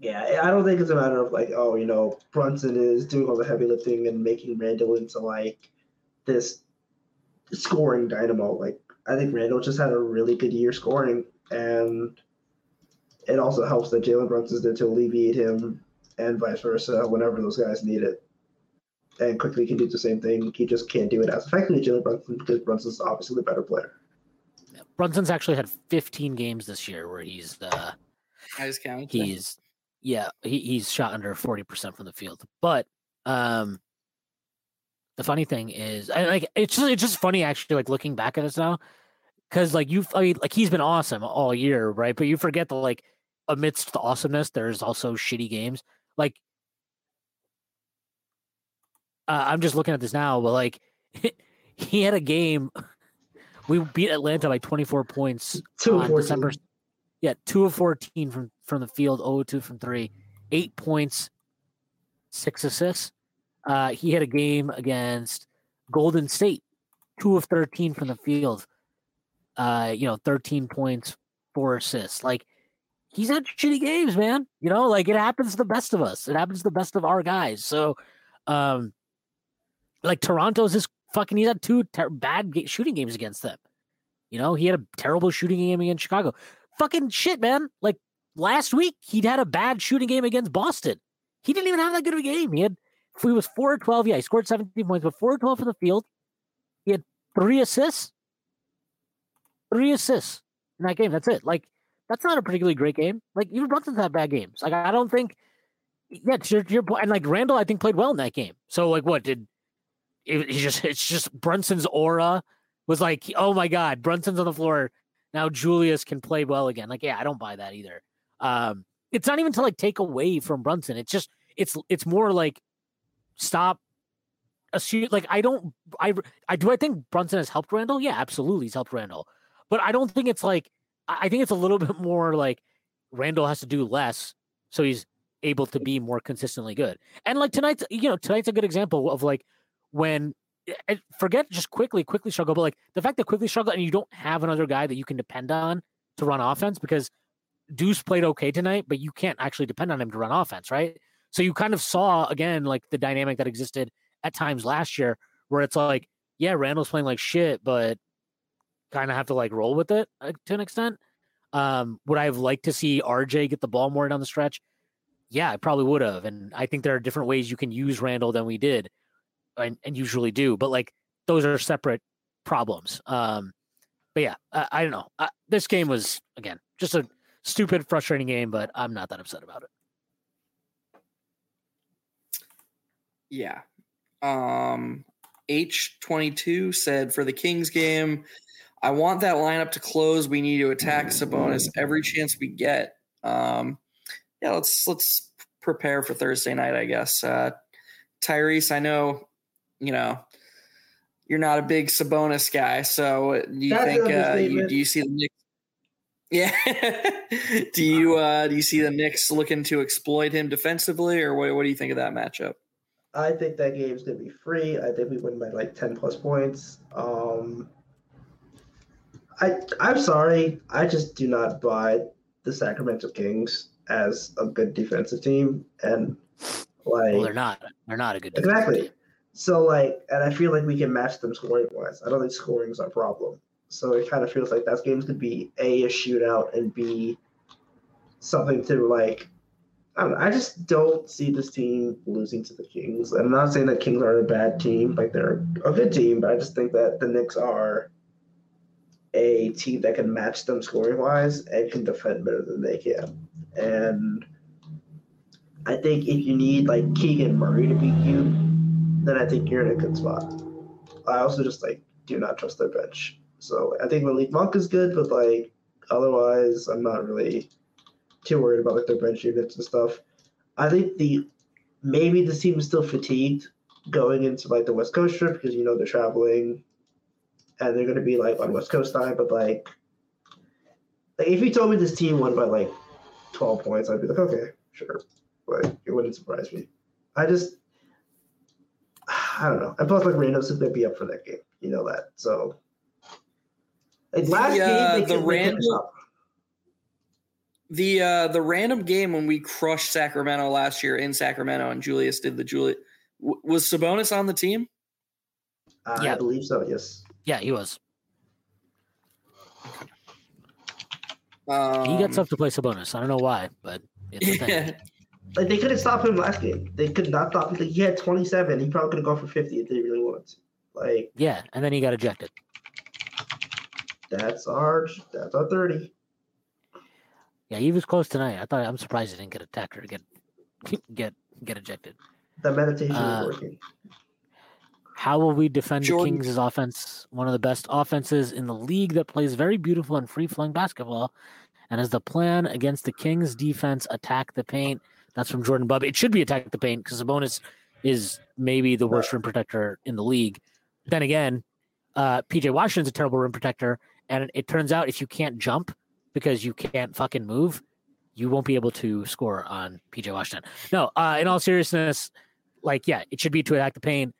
S3: yeah, I don't think it's a matter of like, oh, you know, Brunson is doing all the heavy lifting and making Randle into like this scoring dynamo. Like I think Randle just had a really good year scoring, and it also helps that Jalen Brunson's there to alleviate him and vice versa whenever those guys need it. And Quickley can do the same thing. He just can't do it as effectively Jalen Brunson because Brunson's obviously the better player.
S4: Brunson's actually had 15 games this year where he's uh,
S2: I just counted.
S4: He's yeah, he, he's shot under 40% from the field. But um the funny thing is I, like it's just it's just funny actually like looking back at us now because like you I mean, like he's been awesome all year, right? But you forget that like amidst the awesomeness, there's also shitty games. Like uh, I'm just looking at this now, but like he had a game. We beat Atlanta by 24 points
S6: Two
S4: on December. Yeah, two of 14 from from the field, 0 2 from three, eight points, six assists. Uh, he had a game against Golden State, two of 13 from the field, uh, you know, 13 points, four assists. Like he's had shitty games, man. You know, like it happens to the best of us. It happens to the best of our guys. So, um, like Toronto's this fucking. He's had two ter- bad ga- shooting games against them. You know, he had a terrible shooting game against Chicago. Fucking shit, man. Like last week, he'd had a bad shooting game against Boston. He didn't even have that good of a game. He had, he was four or twelve. Yeah, he scored seventeen points, but four or twelve from the field. He had three assists three assists in that game. That's it. Like that's not a particularly great game. Like even Brunson's had bad games. Like I don't think. Yeah, your, your and like Randle, I think played well in that game. So like, what did? He just it's just Brunson's aura was like, oh my god, Brunson's on the floor now. Julius can play well again. Like, yeah, I don't buy that either. Um, it's not even to like take away from Brunson. It's just it's it's more like stop assume like I don't I I do I think Brunson has helped Randle? Yeah, absolutely, he's helped Randle. But I don't think it's like I think it's a little bit more like Randle has to do less so he's able to be more consistently good. And like tonight's you know, tonight's a good example of like when eh, forget just Quickley, Quickley struggle, but like the fact that Quickley struggle and you don't have another guy that you can depend on to run offense because Deuce played okay tonight, but you can't actually depend on him to run offense, right? So you kind of saw again like the dynamic that existed at times last year where it's like, yeah, Randle's playing like shit, but kind of have to like roll with it uh, to an extent. Um, would I have liked to see RJ get the ball more down the stretch? Yeah, I probably would have. And I think there are different ways you can use Randall than we did and, and usually do. But like those are separate problems. Um, but yeah, I, I don't know. I, this game was again just a stupid, frustrating game, but I'm not that upset about it.
S2: Yeah. Um, H22 said for the Kings game, I want that lineup to close. We need to attack Sabonis every chance we get. Um, yeah, let's let's prepare for Thursday night, I guess. Uh, Tyrese, I know, you know, you're not a big Sabonis guy, so do you
S6: That's
S2: think uh, you, do you see the Knicks? Yeah, do you uh, do you see the Knicks looking to exploit him defensively, or what? What do you think of that matchup?
S3: I think that game's gonna be free. I think we win by like ten plus points. Um, I I'm sorry, I just do not buy the Sacramento Kings as a good defensive team, and like
S4: Well, they're not. They're not a good. defensive
S3: Exactly.
S4: team.
S3: So like, and I feel like we can match them scoring wise. I don't think scoring is our problem. So it kind of feels like that game's gonna be a a shootout and b something to like. I don't know. I just don't see this team losing to the Kings. I'm not saying that Kings are a bad team. Like they're a good team, but I just think that the Knicks are a team that can match them scoring wise and can defend better than they can. And I think if you need like Keegan Murray to beat you, then I think you're in a good spot. I also just like do not trust their bench. So I think Malik Monk is good, but like otherwise, I'm not really too worried about like their bench units and stuff. I think the maybe the team is still fatigued going into like the West Coast trip because you know they're traveling and they're gonna be like on West Coast time, but like like if you told me this team won by like 12 points, I'd be like, okay, sure. But it wouldn't surprise me. I just I don't know. And plus like Rando's gonna be up for that game. You know that. So like last
S2: The, uh,
S3: game they
S2: the
S3: could- they couldn't
S2: The uh the random game when we crushed Sacramento last year in Sacramento and Julius did the Julius w- was Sabonis on the team?
S3: I
S4: Yeah.
S3: believe so, yes.
S4: Yeah, he was.
S2: Um,
S4: He gets up to play Sabonis. I don't know why, but it's a thing.
S2: Yeah.
S3: Like they couldn't stop him last game. They could not stop him. Like, he had 27. He probably could have gone for 50 if they really wanted to. Like
S4: Yeah, and then he got ejected.
S3: That's our that's our 30.
S4: Yeah, he was close tonight. I thought I'm surprised he didn't get attacked or get get get ejected.
S3: The meditation
S4: Uh,
S3: is working.
S4: How will we defend
S2: Jordan-
S4: the Kings' offense? One of the best offenses in the league that plays very beautiful and free flowing basketball. And as the plan against the Kings' defense, attack the paint. That's from Jordan Bubb. It should be attack the paint because Sabonis is maybe the worst rim protector in the league. Then again, uh, PJ Washington's a terrible rim protector. And it turns out if you can't jump because you can't fucking move, you won't be able to score on PJ Washington. No, uh, in all seriousness, like, yeah, it should be to attack the paint.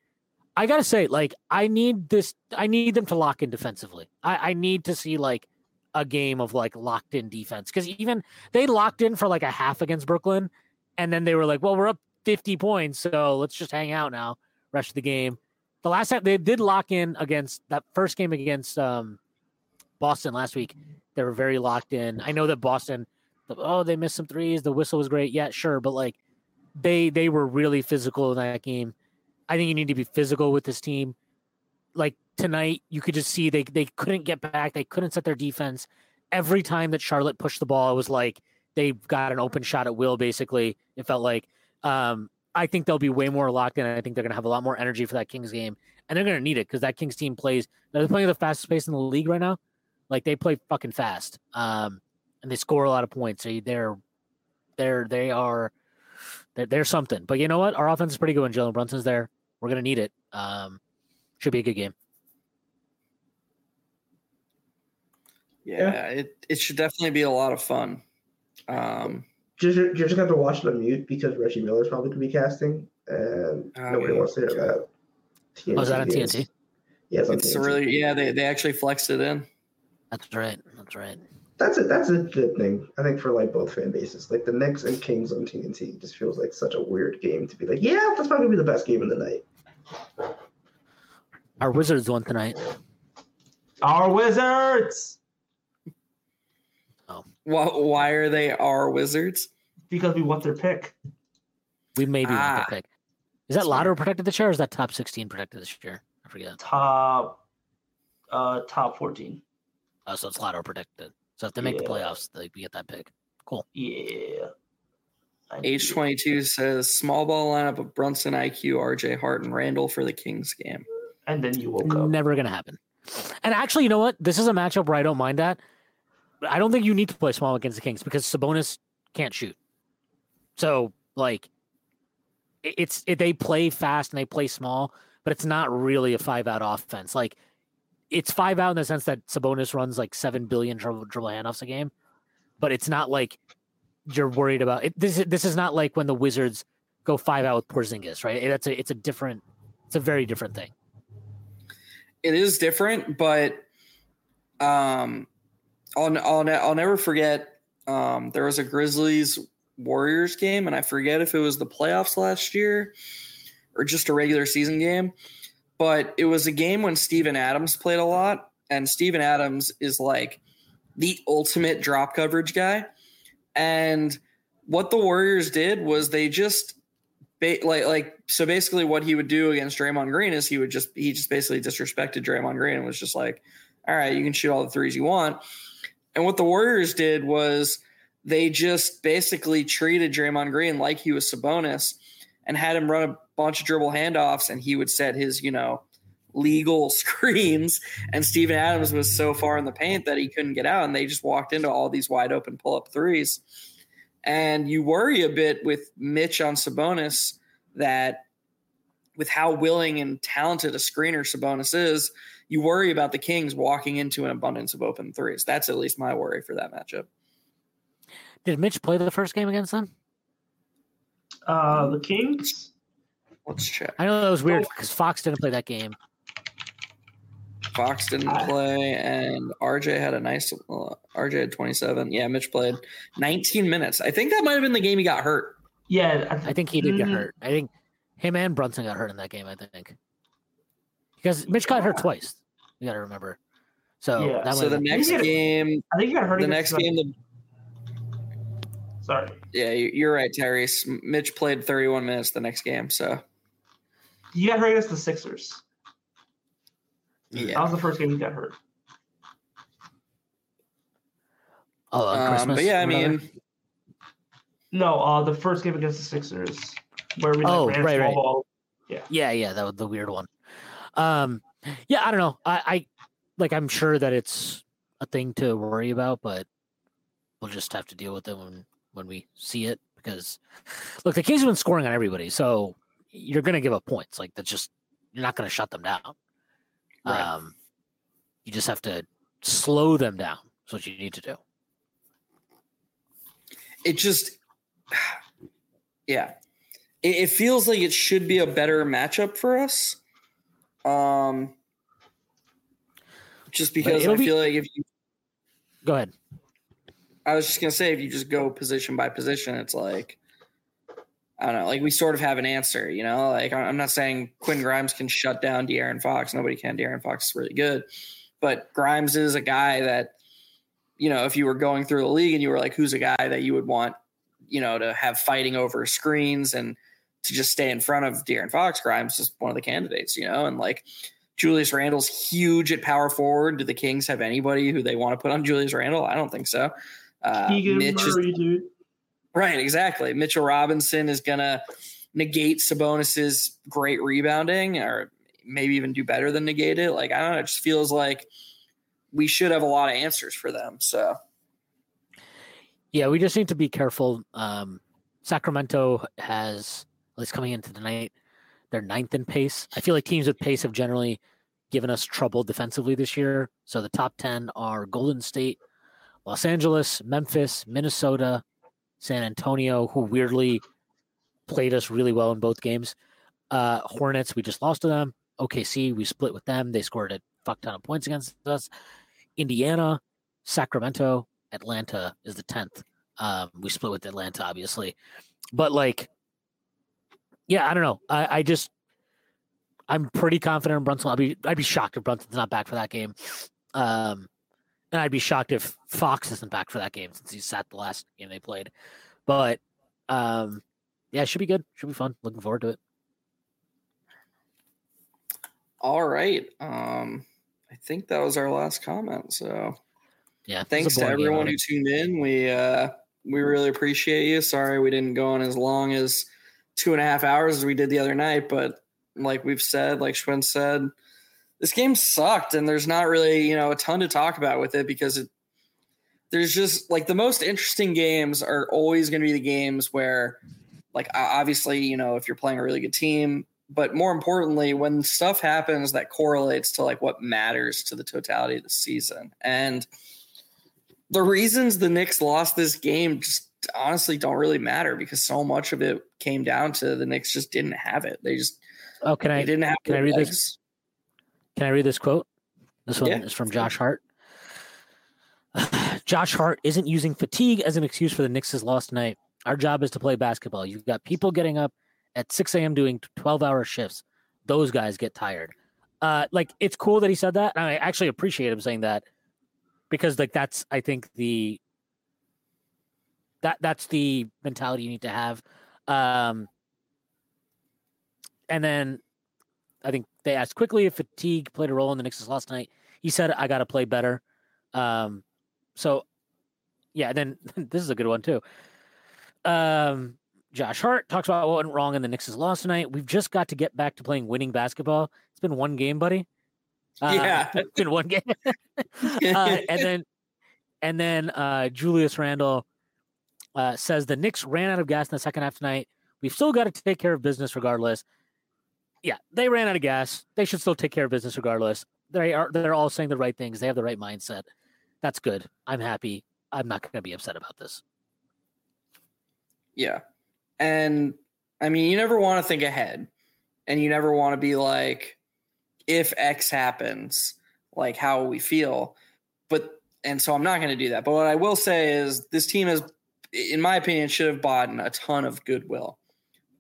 S4: I gotta say, like, I need this. I need them to lock in defensively. I, I need to see like a game of like locked in defense because even they locked in for like a half against Brooklyn, and then they were like, "Well, we're up fifty points, so let's just hang out now." Rest of the game. The last time they did lock in against that first game against um, Boston last week, they were very locked in. I know that Boston, oh, they missed some threes. The whistle was great. Yeah, sure, but like they they were really physical in that game. I think you need to be physical with this team. Like tonight, you could just see they they couldn't get back. They couldn't set their defense. Every time that Charlotte pushed the ball, it was like they got an open shot at will. Basically, it felt like. Um, I think they'll be way more locked in. I think they're going to have a lot more energy for that Kings game, and they're going to need it because that Kings team plays. They're playing the fastest pace in the league right now. Like they play fucking fast, um, and they score a lot of points. So they're they're they are they're, they're something. But you know what? Our offense is pretty good when Jalen Brunson's there. We're gonna need it. Um, should be a good game.
S2: Yeah, it, it should definitely be a lot of fun. Um,
S3: Just, you're just gonna have to watch it on mute because Reggie Miller's probably gonna be casting, and
S2: Oh,
S3: nobody
S2: yeah.
S3: wants to hear that.
S4: Oh, is that on
S3: is-
S4: TNT?
S3: Yeah, it's on
S2: it's
S3: TNT.
S2: really yeah, they, they actually flexed it in.
S4: That's right. That's right.
S3: That's a that's a good thing. I think for like both fan bases, like the Knicks and Kings on TNT, just feels like such a weird game to be like, yeah, that's probably gonna be the best game of the night.
S4: Our Wizards won tonight.
S5: Our Wizards!
S2: Why, why are they our wizards?
S5: Because we want their pick.
S4: We maybe won
S2: Ah.
S4: the pick. Is that lottery protected this year or is that top 16 protected this year? I forget.
S5: Top uh top 14.
S4: Oh, so it's lottery predicted. So if they make the playoffs, they we get that pick. Cool.
S5: Yeah. I
S2: H twenty two says small ball lineup of Brunson, IQ, RJ Hart, and Randle for the Kings game.
S5: And then you woke up.
S4: Never gonna happen. And actually, you know what? This is a matchup where I don't mind that. But I don't think you need to play small against the Kings because Sabonis can't shoot. So like, it's it, they play fast and they play small, but it's not really a five out offense. Like, it's five out in the sense that Sabonis runs like seven billion dribble, dribble handoffs a game, but it's not like you're worried about it. This is this is not like when the Wizards go five out with Porzingis, right? That's a it's a different it's a very different thing.
S2: It is different, but um, I'll I'll, I'll never forget. Um, there was a Grizzlies Warriors game, and I forget if it was the playoffs last year or just a regular season game, but it was a game when Steven Adams played a lot, and Steven Adams is like the ultimate drop coverage guy, and what the Warriors did was they just ba- like like so basically what he would do against Draymond Green is he would just he just basically disrespected Draymond Green and was just like, all right, you can shoot all the threes you want. And what the Warriors did was they just basically treated Draymond Green like he was Sabonis and had him run a bunch of dribble handoffs and he would set his, you know, legal screens. And Steven Adams was so far in the paint that he couldn't get out. And they just walked into all these wide open pull up threes. And you worry a bit with Mitch on Sabonis that with how willing and talented a screener Sabonis is, you worry about the Kings walking into an abundance of open threes. That's at least my worry for that matchup.
S4: Did Mitch play the first game against them?
S5: Uh, the Kings.
S2: Let's check.
S4: I know that was weird because Fox didn't play that game.
S2: Fox didn't play, and RJ had a nice. Uh, RJ had 27. Yeah, Mitch played 19 minutes. I think that might have been the game he got hurt.
S5: Yeah,
S4: I think he did get
S5: Mhm.
S4: hurt. I think him and Brunson got hurt in that game. I think because Mitch got hurt twice. You got to remember. So
S5: Yeah,
S4: that
S2: So the next game,
S5: I think you got hurt.
S2: the next game, the,
S5: Sorry,
S2: yeah, you- you're right, Tyrese. Mitch played 31 minutes the next game. So
S5: you got hurt against the Sixers.
S2: Yeah.
S5: That was the first game you got hurt.
S4: oh, on
S2: um,
S4: Christmas
S2: but yeah, I
S4: or whatever?
S2: mean,
S5: No, uh, the first game against the Sixers, where we like,
S4: Oh,
S5: ran
S4: right,
S5: small
S4: right.
S5: ball.
S4: yeah, yeah, that was the weird one. Um, yeah, I don't know. I, I like. I'm sure that it's a thing to worry about, but we'll just have to deal with it when when we see it. Because look, the Kings have been scoring on everybody, so you're going to give up points. Like that's just you're not going to shut them down.
S2: Right.
S4: Um, you just have to slow them down. That's what you need to do.
S2: it just, yeah, it, it feels like it should be a better matchup for us. Um, just because I
S4: be-
S2: feel like if you
S4: Go ahead.
S2: I was just gonna say if you just go position by position, it's like I don't know, like we sort of have an answer, you know. Like I'm not saying Quinn Grimes can shut down De'Aaron Fox. Nobody can. De'Aaron Fox is really good, but Grimes is a guy that you know if you were going through the league and you were like, who's a guy that you would want, you know, to have fighting over screens and to just stay in front of De'Aaron Fox. Grimes is one of the candidates, you know, and like. Julius Randle's huge at power forward. Do the Kings have anybody who they want to put on Julius Randle? I don't think so. Uh,
S5: Keegan
S2: Mitch is
S5: dude.
S2: right, exactly. Mitchell Robinson is gonna negate Sabonis's great rebounding, or maybe even do better than negate it. Like I don't know, it just feels like we should have a lot of answers for them. So
S4: Yeah, we just need to be careful. Um, Sacramento has, at least coming into the night, they're ninth in pace. I feel like teams with pace have generally given us trouble defensively this year. So the top 10 are Golden State, Los Angeles, Memphis, Minnesota, San Antonio, who weirdly played us really well in both games. Uh, Hornets, we just lost to them. OKC, we split with them. They scored a fuck ton of points against us. Indiana, Sacramento, Atlanta is the 10th. Um, we split with Atlanta, obviously. But like, yeah, I don't know. I, I just I'm pretty confident in Brunson. I'd be I'd be shocked if Brunson's not back for that game. Um and I'd be shocked if Fox isn't back for that game since he sat the last game they played. But um yeah, it should be good. Should be fun. Looking forward to it.
S2: all right. Um I think that was our last comment. So
S4: Yeah.
S2: thanks to everyone who tuned in. We uh we really appreciate you. Sorry we didn't go on as long as two and a half hours as we did the other night, but like we've said, like Shwin said, this game sucked, and there's not really you know a ton to talk about with it because it there's just like the most interesting games are always going to be the games where like obviously you know if you're playing a really good team but more importantly when stuff happens that correlates to like what matters to the totality of the season and the reasons the Knicks lost this game just honestly don't really matter because so much of it came down to the Knicks just didn't have it. They just
S4: Oh, can I
S2: didn't have.
S4: can I read this? Can I read this quote? This one
S2: Yeah.
S4: is from Josh Hart. Josh Hart isn't using fatigue as an excuse for the Knicks' loss tonight. Our job is to play basketball. You've got people getting up at 6 a.m. doing 12 hour shifts. Those guys get tired. Uh, like it's cool that he said that. and I actually appreciate him saying that because like that's I think the that that's the mentality you need to have. Um, and then I think they asked Quickley if fatigue played a role in the Knicks' loss tonight. He said, "I got to play better." Um, so yeah. Then this is a good one too. Um, Josh Hart talks about what went wrong in the Knicks' loss tonight. We've just got to get back to playing winning basketball. It's been one game, buddy. Uh,
S2: Yeah.
S4: it's been one game. uh, and then, and then uh, Julius Randle uh, says the Knicks ran out of gas in the second half tonight. We've still got to take care of business regardless. Yeah, they ran out of gas. They should still take care of business regardless. They are they're all saying the right things. They have the right mindset. That's good. I'm happy. I'm not going to be upset about this.
S2: Yeah. And I mean, you never want to think ahead and you never want to be like, if X happens, like how we feel? But, and so I'm not going to do that. But what I will say is this team has, in my opinion, should have bought a ton of goodwill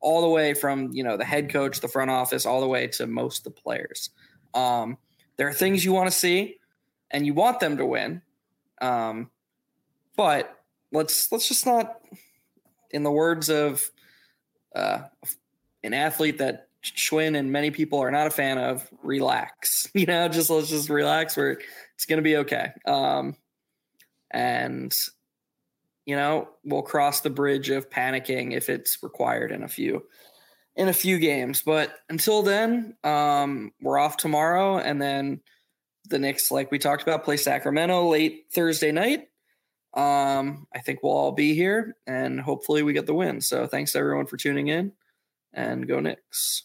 S2: all the way from, you know, the head coach, the front office, all the way to most the players. Um, there are things you want to see and you want them to win. Um, but let's, let's just not, in the words of uh, an athlete that Shwin and many people are not a fan of, relax. You know, just let's just relax. Where it's going to be okay. Um, and you know, we'll cross the bridge of panicking if it's required in a few in a few games. But until then, um, we're off tomorrow, and then the Knicks, like we talked about, play Sacramento late Thursday night. Um, I think we'll all be here and hopefully we get the win. So thanks everyone for tuning in and go Knicks.